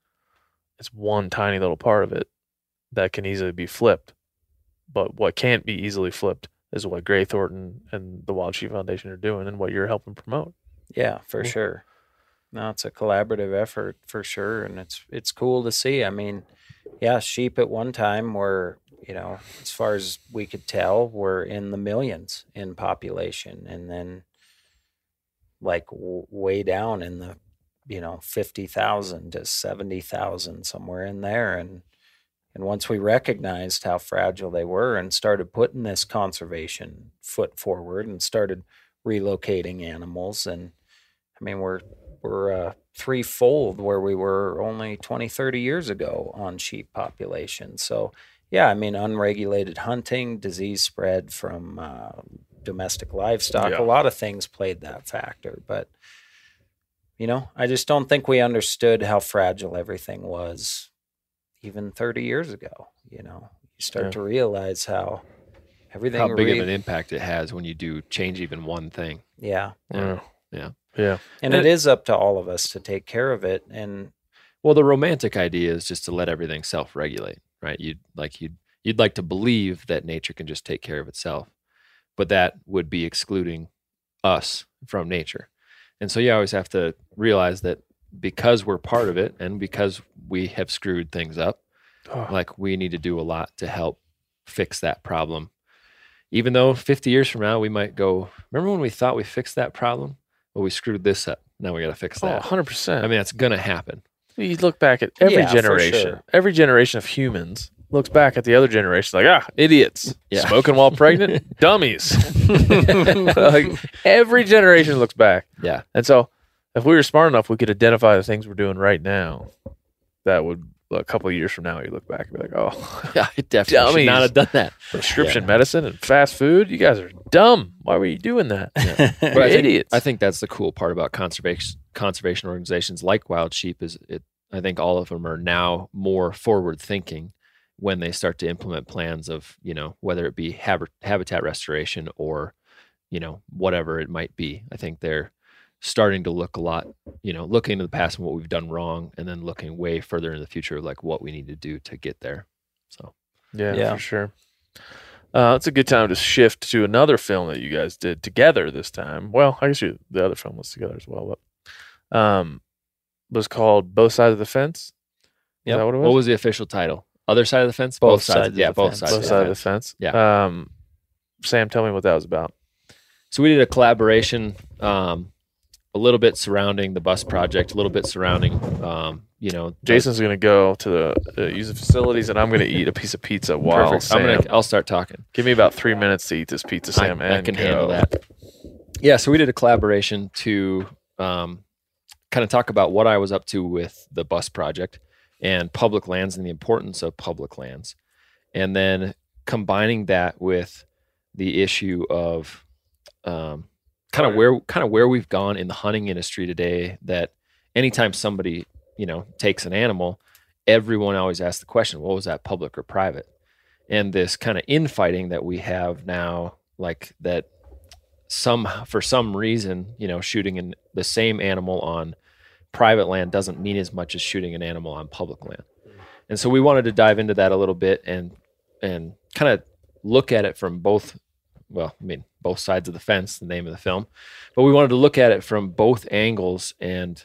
It's one tiny little part of it that can easily be flipped. But what can't be easily flipped is what Gray Thornton and the Wild Sheep Foundation are doing and what you're helping promote. Yeah, for Cool. sure. No, it's a collaborative effort for sure, and it's it's cool to see. I mean, yeah, sheep at one time were, you know, as far as we could tell, were in the millions in population, and then like w- way down in the, you know, fifty thousand to seventy thousand somewhere in there, and and once we recognized how fragile they were and started putting this conservation foot forward and started relocating animals and I mean we're we're uh, threefold where we were only 20 30 years ago on sheep population so yeah I mean unregulated hunting disease spread from uh, domestic livestock Yeah. a lot of things played that factor but you know I just don't think we understood how fragile everything was even 30 years ago you know you start Yeah. to realize how everything How big re- of an impact it has when you do change even one thing. yeah Yeah. Mm. Yeah. Yeah. and And it is up to all of us to take care of it and Well, the romantic idea is just to let everything self-regulate, right? You'd like you'd you'd like to believe that nature can just take care of itself, but that would be excluding us from nature. And so you always have to realize that because we're part of it and because we have screwed things up, Oh, like we need to do a lot to help fix that problem. Even though 50 years from now we might go, remember when we thought we fixed that problem? Well, we screwed this up. Now we got to fix oh, that. 100%. I mean, that's going to happen. you look back at every Yeah, generation, sure. every generation of humans looks back at the other generation like, ah, idiots. Yeah. Smoking while pregnant, dummies. like every generation looks back. Yeah. And so if we were smart enough, we could identify the things we're doing right now. That would a couple of years from now, you look back and be like, oh, Yeah, I definitely should not Dummies. have done that. prescription medicine and fast food. You guys are dumb. Why were you doing that? But I think, idiots. I think that's the cool part about conservation conservation organizations like Wild Sheep is it. I think all of them are now more forward thinking when they start to implement plans of you know whether it be hab- habitat restoration or you know whatever it might be. I think they're starting to look a lot you know looking into the past and what we've done wrong and then looking way further in the future like what we need to do to get there. So Yeah, Yeah. for sure. Uh, it's a good time to shift to another film that you guys did together this time. Well, I guess you, the other film was together as well, but um, was called Both Sides of the Fence. Yeah, that what was? what was the official title? Other side of the fence? Both sides of yeah, both fence. sides. Both of the Sides of the fence. Fence. Yeah. Um, Sam, tell me what that was about. So we did a collaboration, um, a little bit surrounding the bus project, a little bit surrounding, um, you know, Jason's going to go to the uh, use the facilities, and I'm going to eat a piece of pizza while Perfect. Sam. I'm gonna. I'll start talking. Give me about three minutes to eat this pizza, Sam. I, and I can go. handle that. Yeah. So we did a collaboration to um, kind of talk about what I was up to with the bus project and public lands and the importance of public lands, and then combining that with the issue of um, kind of where kind of where we've gone in the hunting industry today. That anytime somebody you know takes an animal, everyone always asks the question, "What was that, public or private?" And this kind of infighting that we have now, like that, some for some reason, you know, shooting in the same animal on private land doesn't mean as much as shooting an animal on public land. And so we wanted to dive into that a little bit and and kind of look at it from both well, I mean, both sides of the fence, the name of the film. But we wanted to look at it from both angles and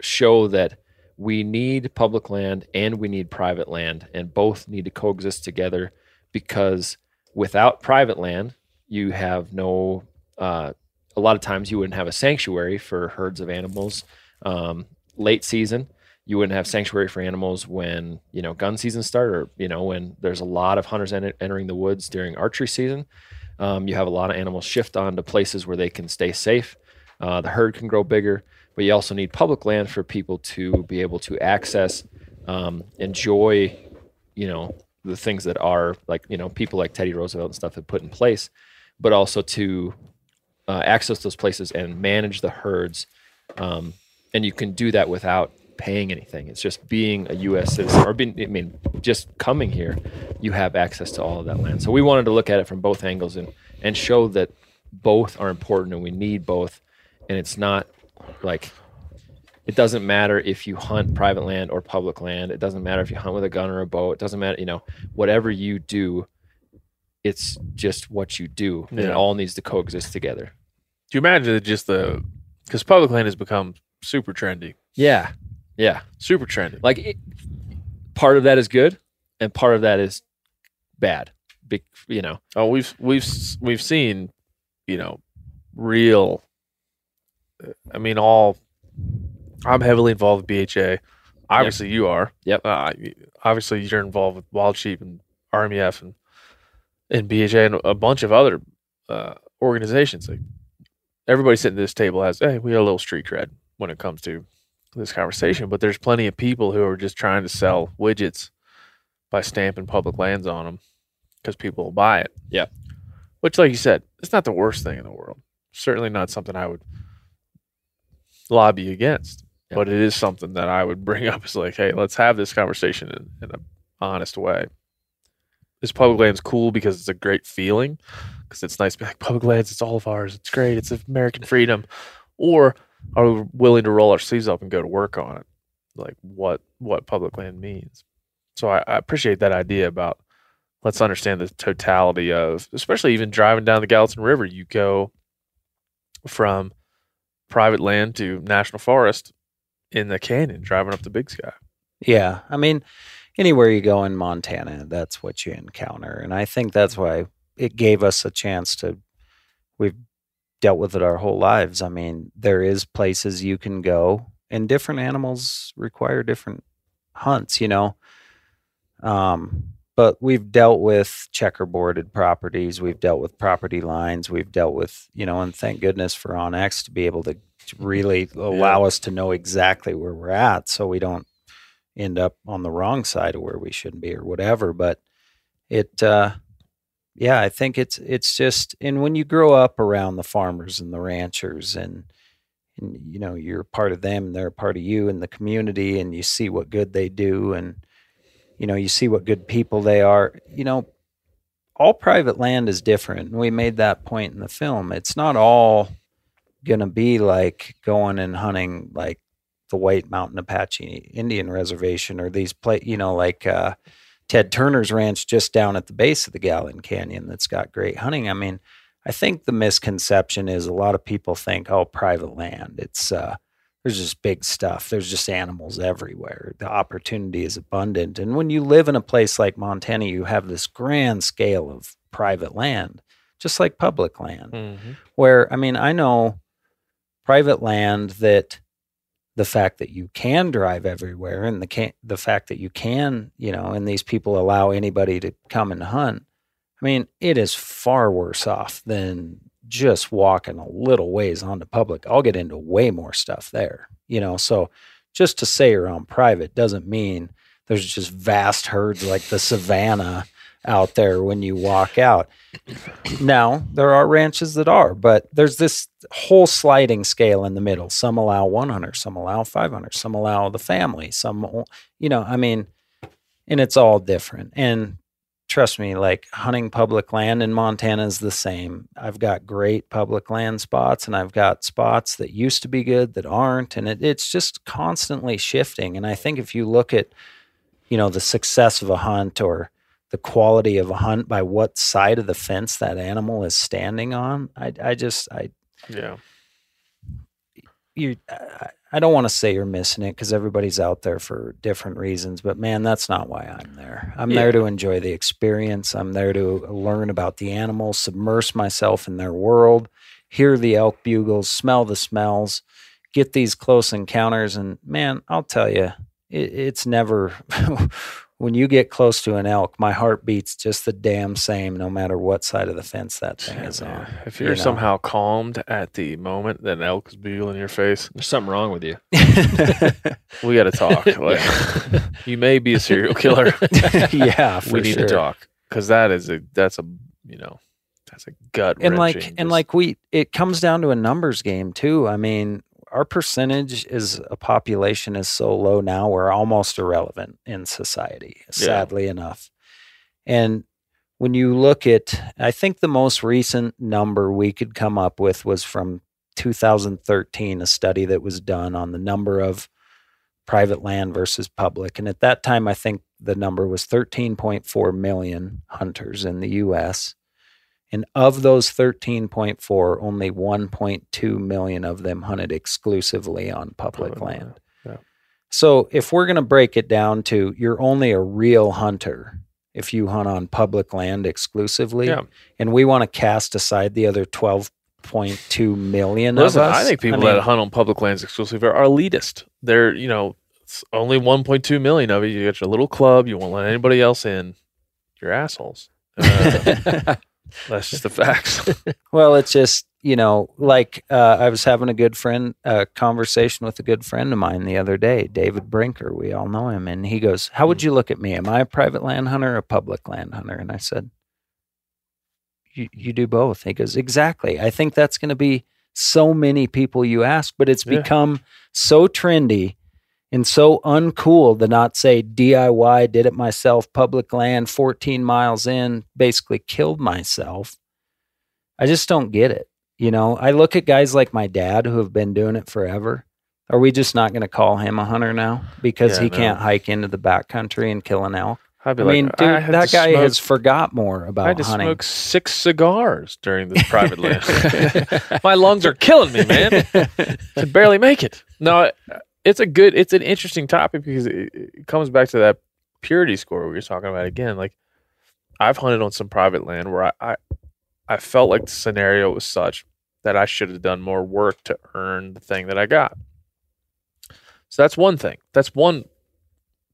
show that we need public land and we need private land, and both need to coexist together because without private land, you have no, uh, a lot of times you wouldn't have a sanctuary for herds of animals. Um, late season, you wouldn't have sanctuary for animals when you know gun season start or you know when there's a lot of hunters en- entering the woods during archery season um, you have a lot of animals shift on to places where they can stay safe. Uh, the herd can grow bigger but you also need public land for people to be able to access um, enjoy you know the things that are like you know people like teddy roosevelt and stuff have put in place but also to uh, access those places and manage the herds. Um, and you can do that without paying anything. It's just being a U.S. citizen, or being, I mean, just coming here, you have access to all of that land. So we wanted to look at it from both angles and and show that both are important and we need both. And it's not like it doesn't matter if you hunt private land or public land. It doesn't matter if you hunt with a gun or a bow. It doesn't matter, you know, whatever you do, it's just what you do, and it all needs to coexist together. Do you imagine that just the because public land has become super trendy, Yeah, yeah. super trendy. like it, part of that is good and part of that is bad Be, you know Oh, we've we've we've seen, you know, real. uh, I mean, all. I'm heavily involved with BHA. Obviously, you are. Yep. Uh, obviously, you're involved with Wild Sheep and RMEF and and BHA and a bunch of other uh, organizations. Like everybody sitting at this table has, hey, we got a little street cred when it comes to this conversation. But there's plenty of people who are just trying to sell widgets by stamping public lands on them because people will buy it. Yeah. Which, like you said, it's not the worst thing in the world. Certainly not something I would lobby against. Yeah. But it is something that I would bring up as like, hey, let's have this conversation in, in an honest way. This public land's cool because it's a great feeling. Because it's nice to be like, public lands, it's all of ours. It's great. It's American freedom. Or are willing to roll our sleeves up and go to work on it? Like what what public land means. So I, I appreciate that idea about let's understand the totality of, especially even driving down the Gallatin River. You go from private land to national forest in the canyon, driving up the Big Sky. Yeah, I mean, anywhere you go in Montana, that's what you encounter, and I think that's why it gave us a chance to. We've dealt with it our whole lives. I mean, there is places you can go, and different animals require different hunts. You know, um, but we've dealt with checkerboarded properties. We've dealt with property lines. We've dealt with you know, and thank goodness for OnX to be able to, to really allow us to know exactly where we're at, so we don't end up on the wrong side of where we shouldn't be or whatever but it uh yeah i think it's it's just and when you grow up around the farmers and the ranchers and and you know you're part of them they're a part of you and the community and you see what good they do and you know you see what good people they are you know all private land is different. We made that point in the film. It's not all going to be like going and hunting like the White Mountain Apache Indian Reservation or these play, you know, like uh, Ted Turner's ranch just down at the base of the Gallatin Canyon that's got great hunting. I mean, I think the misconception is a lot of people think, oh, private land. It's uh, there's just big stuff. There's just animals everywhere. The opportunity is abundant, and when you live in a place like Montana, you have this grand scale of private land, just like public land where I mean, I know private land that the fact that you can drive everywhere and the can the fact that you can, you know, and these people allow anybody to come and hunt. I mean, it is far worse off than just walking a little ways onto public. I'll get into way more stuff there, you know. So just to say you're on private doesn't mean there's just vast herds like the savannah out there when you walk out. Now, there are ranches that are, but there's this whole sliding scale in the middle. Some allow one hunter, some allow five hunters, some allow the family, some, you know, I mean, and it's all different. And trust me, like hunting public land in Montana is the same. I've got great public land spots and I've got spots that used to be good that aren't. And it, it's just constantly shifting. And I think if you look at, you know, the success of a hunt or the quality of a hunt by what side of the fence that animal is standing on. I I just I Yeah. you I, I don't want to say you're missing it because everybody's out there for different reasons, but man, that's not why I'm there. I'm there to enjoy the experience. I'm there to learn about the animals, submerge myself in their world, hear the elk bugles, smell the smells, get these close encounters. And man, I'll tell you, it, it's never when you get close to an elk, my heart beats just the damn same, no matter what side of the fence that thing is Yeah, on. If you you're know? somehow calmed at the moment that an elk is bugling in your face, There's something wrong with you. we got to talk. Like, you may be a serial killer. yeah, for we need sure. to talk because that is a that's a you know that's a gut and like wrenching and just- like we it comes down to a numbers game too i mean our percentage is a population is so low now we're almost irrelevant in society sadly enough. And when you look at i think the most recent number we could come up with was from 2013 a study that was done on the number of private land versus public. And at that time i think the number was 13.4 million hunters in the us and of those 13.4, only 1.2 million of them hunted exclusively on public Public land. yeah. So if we're going to break it down to you're only a real hunter if you hunt on public land exclusively, Yeah. and we want to cast aside the other 12.2 million Listen, of us. I think people mean, that hunt on public lands exclusively are elitist. They're you know it's only 1.2 million of it. You got your little club. You won't let anybody else in. You're assholes. Uh, that's just the facts. Well, it's just you know, like uh, I was having a good friend uh, conversation with a good friend of mine the other day, David Brinker. We all know him, and he goes, "How would you look at me? Am I a private land hunter or a public land hunter?" And I said, "You you do both." He goes, "Exactly. I think that's going to be so many people you ask, but it's Yeah. become so trendy." And so uncool to not say DIY, did it myself, public land, 14 miles in, basically killed myself. I just don't get it. You know, I look at guys like my dad who have been doing it forever. Are we just not going to call him a hunter now because Yeah, he no. can't hike into the backcountry and kill an elk? I like, mean, dude, had that guy smoke- has forgot more I about had to hunting. smoke six cigars during this private land. My lungs are killing me, man. Can barely make it. No, it's a good, it's an interesting topic because it, it comes back to that purity score we were talking about again. Like, I've hunted on some private land where I, I, I felt like the scenario was such that I should have done more work to earn the thing that I got. So that's one thing. That's one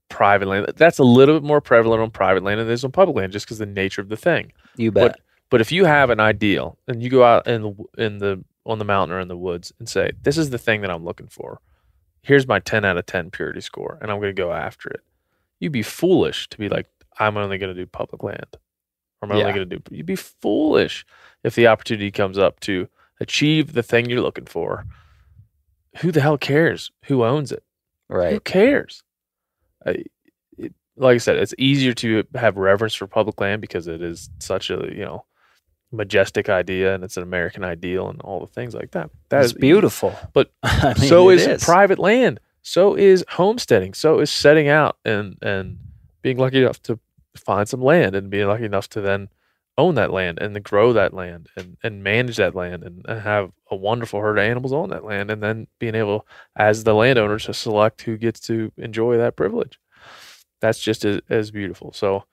private land. That's a little bit more prevalent on private land than it is on public land, just because the nature of the thing. you bet. But but if you have an ideal and you go out in the in the on the mountain or in the woods and say, "This is the thing that I'm looking for. Here's my 10 out of 10 purity score, and I'm going to go after it." You'd be foolish to be like, "I'm only going to do public land." Or am I Yeah. only going to do? You'd be foolish if the opportunity comes up to achieve the thing you're looking for. Who the hell cares who owns it? Right. Who cares? I, it, like I said, it's easier to have reverence for public land because it is such a you know majestic idea and it's an American ideal and all the things like that. That It's is beautiful. But I mean, so is private land. So is homesteading. So is setting out and and being lucky enough to find some land and being lucky enough to then own that land and to grow that land and, and manage that land and, and have a wonderful herd of animals on that land and then being able as the landowner to select who gets to enjoy that privilege. That's just as, as beautiful. So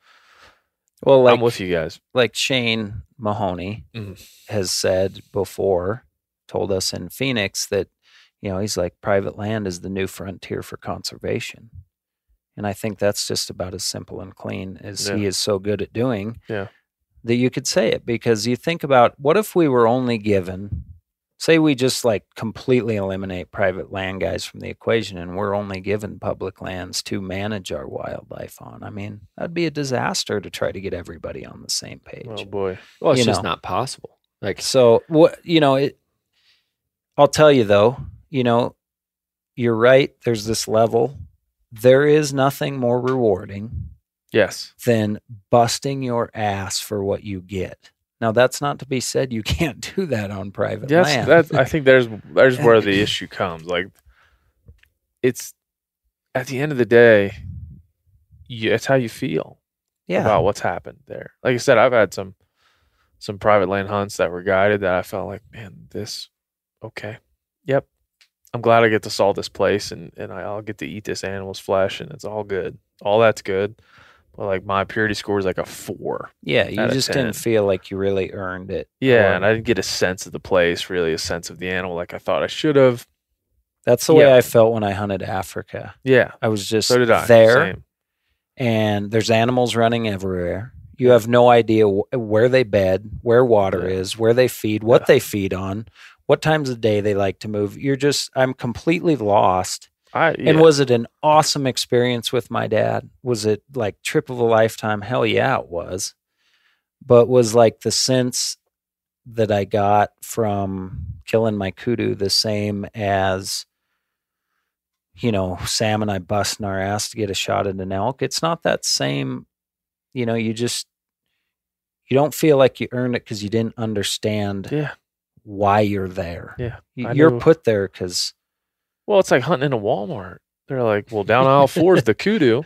Well, like I'm with you guys. like Shane Mahoney Mhm. has said before, told us in Phoenix that, you know, he's like private land is the new frontier for conservation. And I think that's just about as simple and clean as he is so good at doing. Yeah. That you could say it because you think about what if we were only given, say we just like completely eliminate private land guys from the equation and we're only given public lands to manage our wildlife on. I mean, that'd be a disaster to try to get everybody on the same oh, page. Oh boy. Well, it's You just know. not possible. Like So what you know, it, I'll tell you though, you know, you're right. There's this level. There is nothing more rewarding Yes. than busting your ass for what you get. Now that's not to be said you can't do that on private Yes, land. that's. I think there's there's where the issue comes. Like, it's at the end of the day, you, it's how you feel. Yeah. about what's happened there. Like I said, I've had some some private land hunts that were guided that I felt like, man, this okay. Yep. I'm glad I get to salt this place and, and I'll get to eat this animal's flesh and it's all good. All that's good. But like my purity score is like a four. Yeah, you just didn't feel like you really earned it. Yeah, or- and I didn't get a sense of the place, really a sense of the animal like I thought I should have. that's the way. I felt when I hunted Africa. Yeah. I was just So I. there, Same. and there's animals running everywhere. You have no idea wh- where they bed, where water Yeah. is, where they feed, what Yeah. they feed on, what times of day they like to move. You're just, I'm completely lost. I And was it an awesome experience with my dad? Was it like trip of a lifetime? Hell yeah, it was. But was like the sense that I got from killing my kudu the same as, you know, Sam and I busting our ass to get a shot at an elk? It's not that same, you know, you just, you don't feel like you earned it because you didn't understand Yeah. why you're there. Yeah. I You're knew- put there because Well, it's like hunting in a Walmart. They're like, well, down aisle four is the kudu.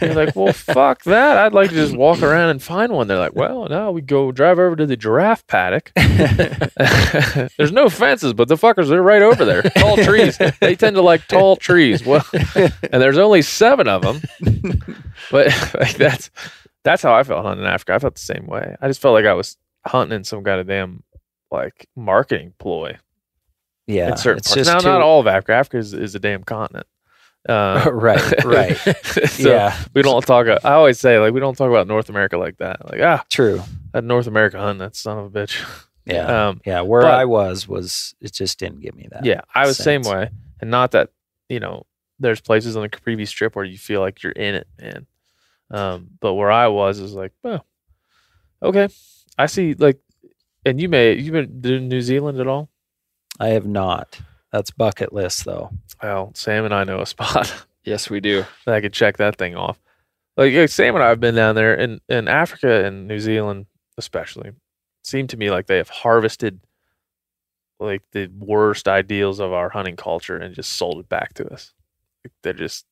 You're like, well, fuck that. I'd like to just walk around and find one. They're like, well, no, we go drive over to the giraffe paddock. There's no fences, but the fuckers they're right over there. Tall trees. They tend to like tall trees. Well, and there's only seven of them. But like that's that's how I felt hunting in Africa. I felt the same way. I just felt like I was hunting in some kind of damn like marketing ploy yeah, in certain it's parts. Now, too- not all of Africa. Africa is, is a damn continent. Uh, right, right. so yeah, we don't talk. I always say like we don't talk about North America like that. Like ah, true. that North America hunt, that son of a bitch. Yeah, Um, yeah. Where but- I was was it just didn't give me that. yeah, I was the same way, and not that you know. There's places on the Caprivi Strip where you feel like you're in it, man. Um, but where I was is like, oh, okay, I see. Like, and you may you've been to New Zealand at all? I have not. That's bucket list though. Well, Sam and I know a spot. Yes, we do. I could check that thing off. Like yeah, Sam and I have been down there in, in Africa and New Zealand, especially. Seem to me like they have harvested like the worst ideals of our hunting culture and just sold it back to us. Like, They're just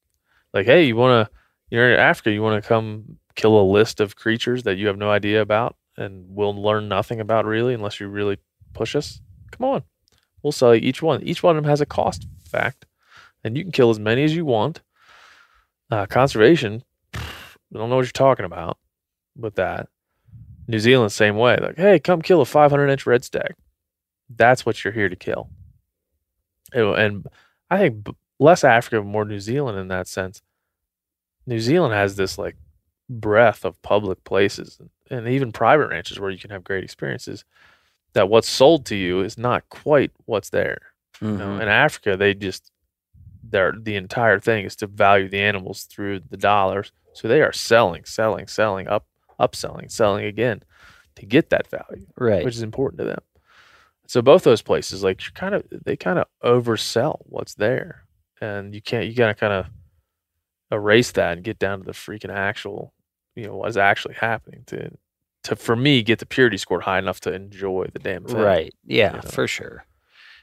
like, hey, you want to? You're in Africa. You want to come kill a list of creatures that you have no idea about and we'll learn nothing about really unless you really push us. Come on, we'll sell you each one. Each one of them has a cost fact, and you can kill as many as you want. Uh, conservation, I don't know what you're talking about with that. New Zealand, same way. Like, hey, come kill a 500 inch red stag. That's what you're here to kill. And, I think less Africa, more New Zealand in that sense. New Zealand has this like breadth of public places and even private ranches where you can have great experiences. That what's sold to you is not quite what's there. You know, Mhm. in Africa, they just their the entire thing is to value the animals through the dollars. So they are selling, selling, selling, up, upselling, selling again to get that value, Right. which is important to them. So both those places, like you kind of they kind of oversell what's there, and you can't you gotta kind of erase that and get down to the freaking actual, you know, what is actually happening to to for me get the purity score high enough to enjoy the damn thing. Right. Yeah, you know. for sure.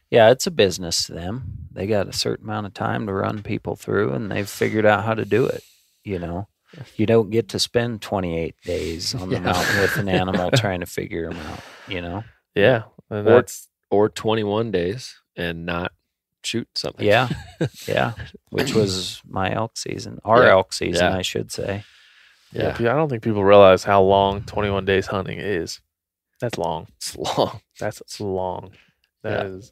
Yeah, it's a business to them. They got a certain amount of time to run people through and they've figured out how to do it, you know. You don't get to spend 28 days on the Yeah. mountain with an animal trying to figure them out, you know. Yeah, and uh, Or- that's Or 21 days and not shoot something. Yeah. Yeah, which was my elk season. Our Yeah. elk season, Yeah. I should say. Yeah, pe- I don't think people realize how long 21 days hunting is. That's long. It's long. That's it's long. That Yeah. is.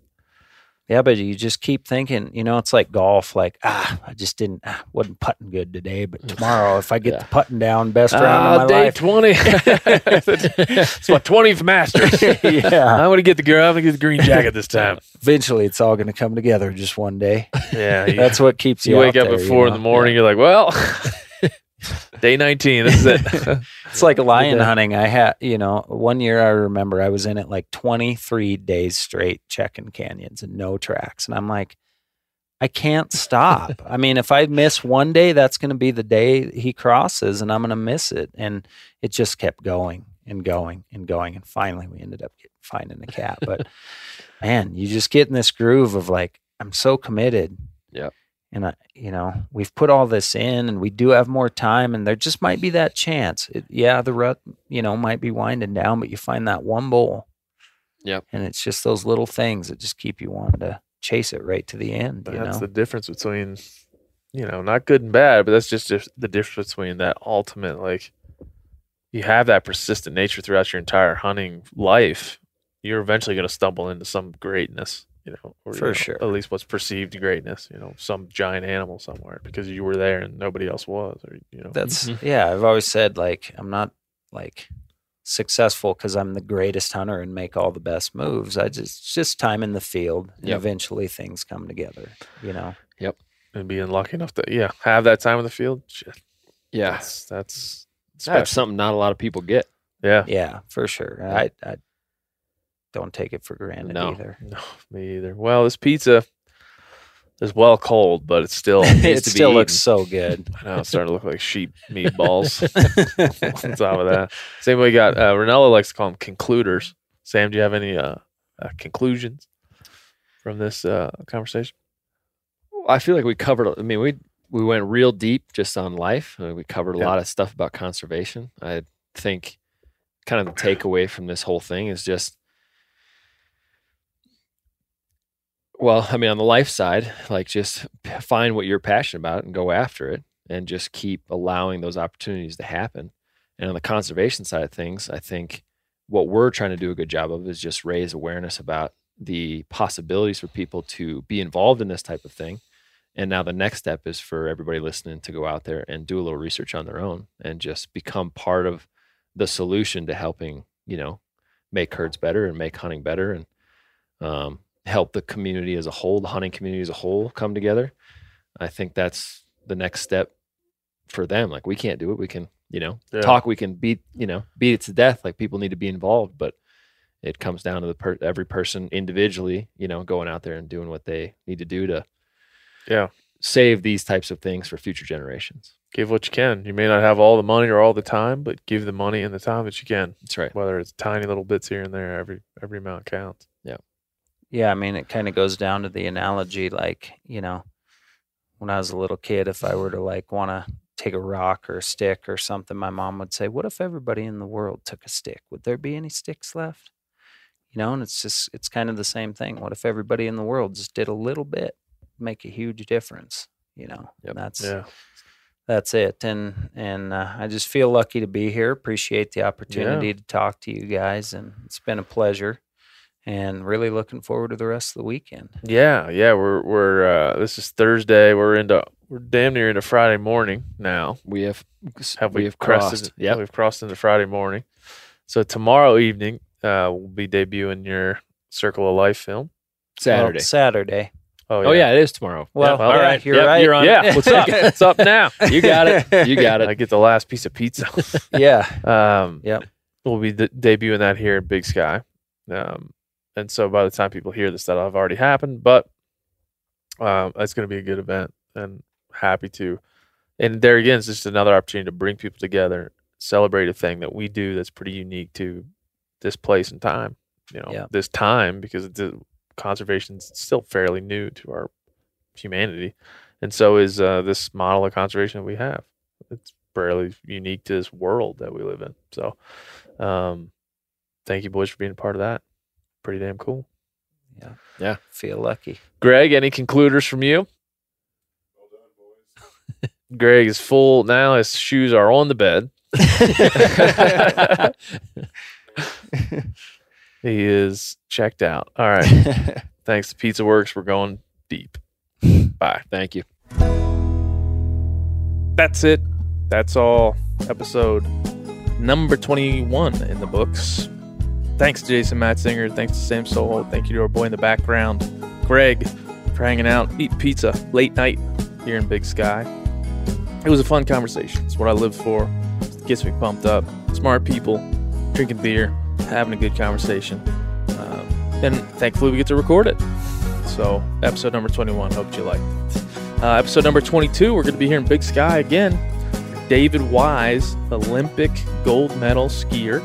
Yeah, but you just keep thinking, you know, it's like golf. Like, ah, I just didn't, ah, wasn't putting good today, but tomorrow, if I get Yeah. the putting down, best round Ah, of my day life. 20. it's my 20th Masters. yeah. I'm gonna get the girl. I'm gonna get the green jacket this time. Eventually, it's all going to come together just one day. Yeah, you, That's what keeps you. you wake out up there, at you four in the morning. You're like, well, day 19. This is it. It's like lion hunting. I had, you know, one year I remember I was in it like 23 days straight checking canyons and no tracks. And I'm like, I can't stop. I mean, if I miss one day, that's going to be the day he crosses and I'm going to miss it. And it just kept going and going and going. And finally, we ended up finding a cat. But man, you just get in this groove of like, I'm so committed. Yep. And I, you know, we've put all this in, and we do have more time, and there just might be that chance. It, yeah, the rut, you know, might be winding down, but you find that one bowl. Yep. And it's just those little things that just keep you wanting to chase it right to the end. You That's know, the difference between, you know, not good and bad, but that's just the difference between that ultimate, like, you have that persistent nature throughout your entire hunting life. You're eventually going to stumble into some greatness, you know, or, you know, sure. At least what's perceived greatness, you know, some giant animal somewhere because you were there and nobody else was, or you know. that's mm-hmm. yeah. I've always said like I'm not like successful because I'm the greatest hunter and make all the best moves. I just just time in the field, and Yep. eventually things come together. You know. Yep. And being lucky enough to yeah have that time in the field. Shit, Yeah. that's that's That's something not a lot of people get. Yeah, Yeah, for sure. I I don't take it for granted No. either. no, me either. Well, this pizza is well cold, but it's still it needs to be still looks eaten. so good. I know it's starting to look like sheep meatballs. On top of that, same way we got uh, Rinella likes to call them concluders. Sam, do you have any uh, uh, conclusions from this uh, conversation? I feel like we covered. I mean, we we went real deep just on life. I mean, we covered a Yeah. lot of stuff about conservation. I think kind of the takeaway from this whole thing is just well, I mean, on the life side, like just find what you're passionate about and go after it, and just keep allowing those opportunities to happen. And on the conservation side of things, I think what we're trying to do a good job of is just raise awareness about the possibilities for people to be involved in this type of thing. And now the next step is for everybody listening to go out there and do a little research on their own and just become part of the solution to helping, you know, make herds better and make hunting better and um, help the community as a whole, the hunting community as a whole come together. I think that's the next step for them. Like we can't do it. We can, you know, Yeah. talk, we can beat, you know, beat it to death. Like people need to be involved, but it comes down to the per- every person individually, you know, going out there and doing what they need to do to Yeah, save these types of things for future generations. give what you can. You may not have all the money or all the time, but give the money and the time that you can. That's right. Whether it's tiny little bits here and there, every every amount counts. Yeah, I mean, it kind of goes down to the analogy like, you know, when I was a little kid, if I were to like want to take a rock or a stick or something, my mom would say, What if everybody in the world took a stick? Would there be any sticks left? You know, and it's just, it's kind of the same thing. What if everybody in the world just did a little bit, make a huge difference? You know, Yep. That's, Yeah, that's it. And, and uh, I just feel lucky to be here. Appreciate the opportunity to talk to you guys. And it's been a pleasure and really looking forward to the rest of the weekend. yeah, yeah. We're we're uh, this is Thursday. We're into we're damn near into Friday morning now. We have Have we, have crossed? crossed. Yeah, we've crossed into Friday morning. So tomorrow evening, uh, we'll be debuting your Circle of Life film. Saturday. Well, Saturday. oh yeah, it is tomorrow. Well, well, all yeah, right, you're Yep, right. You're on. Yeah, what's up? What's up now? You got it. You got it. I get the last piece of pizza. yeah. Um, Yep. We'll be de- debuting that here in Big Sky. Um, and so by the time people hear this, that'll have already happened. But um, it's going to be a good event and happy to. And there again, it's just another opportunity to bring people together, celebrate a thing that we do that's pretty unique to this place and time. You know, Yep. this time because the conservation is still fairly new to our humanity, and so is uh, this model of conservation that we have. It's fairly unique to this world that we live in. So, um, thank you, boys, for being a part of that. Pretty damn cool. Yeah. Yeah. Feel lucky. Greg, any concluders from you? Greg is full now. His shoes are on the bed. he is checked out. All right. Thanks to Pizza Works. We're going deep. Bye. Thank you. That's it. That's all. Episode number 21 in the books. Thanks to Jason Matzinger. Thanks to Sam Soholt. Thank you to our boy in the background, Greg, for hanging out, eating pizza late night here in Big Sky. It was a fun conversation. It's what I live for. It gets me pumped up. Smart people, drinking beer, having a good conversation. Um, and thankfully, we get to record it. So, episode number 21. Hope you liked it. Uh, episode number 22, we're going to be here in Big Sky again. David Wise, Olympic gold medal skier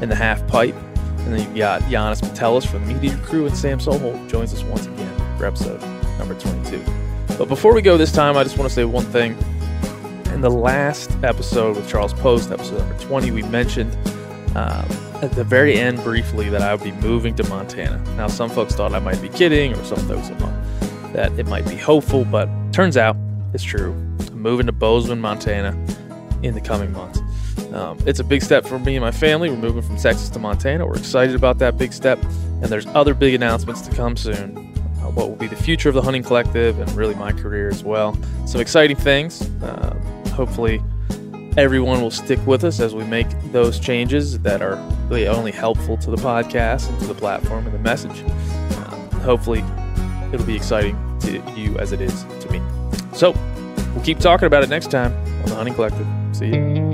in the half pipe. And then you've got Janis Putelis from the MeatEater Crew, and Sam Soholt joins us once again for episode number 22. But before we go this time, I just want to say one thing. In the last episode with Charles Post, episode number 20, we mentioned um, at the very end briefly that I would be moving to Montana. Now, some folks thought I might be kidding, or some folks thought that it might be hopeful, but turns out it's true. I'm moving to Bozeman, Montana in the coming months. Um, it's a big step for me and my family. We're moving from Texas to Montana. We're excited about that big step, and there's other big announcements to come soon. Uh, what will be the future of the hunting collective and really my career as well. Some exciting things. Uh, hopefully, everyone will stick with us as we make those changes that are really only helpful to the podcast and to the platform and the message. Uh, hopefully, it'll be exciting to you as it is to me. So, we'll keep talking about it next time on the Hunting Collective. See you.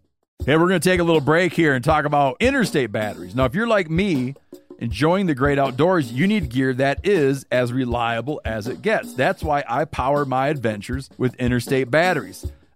Hey, we're going to take a little break here and talk about interstate batteries. Now, if you're like me, enjoying the great outdoors, you need gear that is as reliable as it gets. That's why I power my adventures with interstate batteries.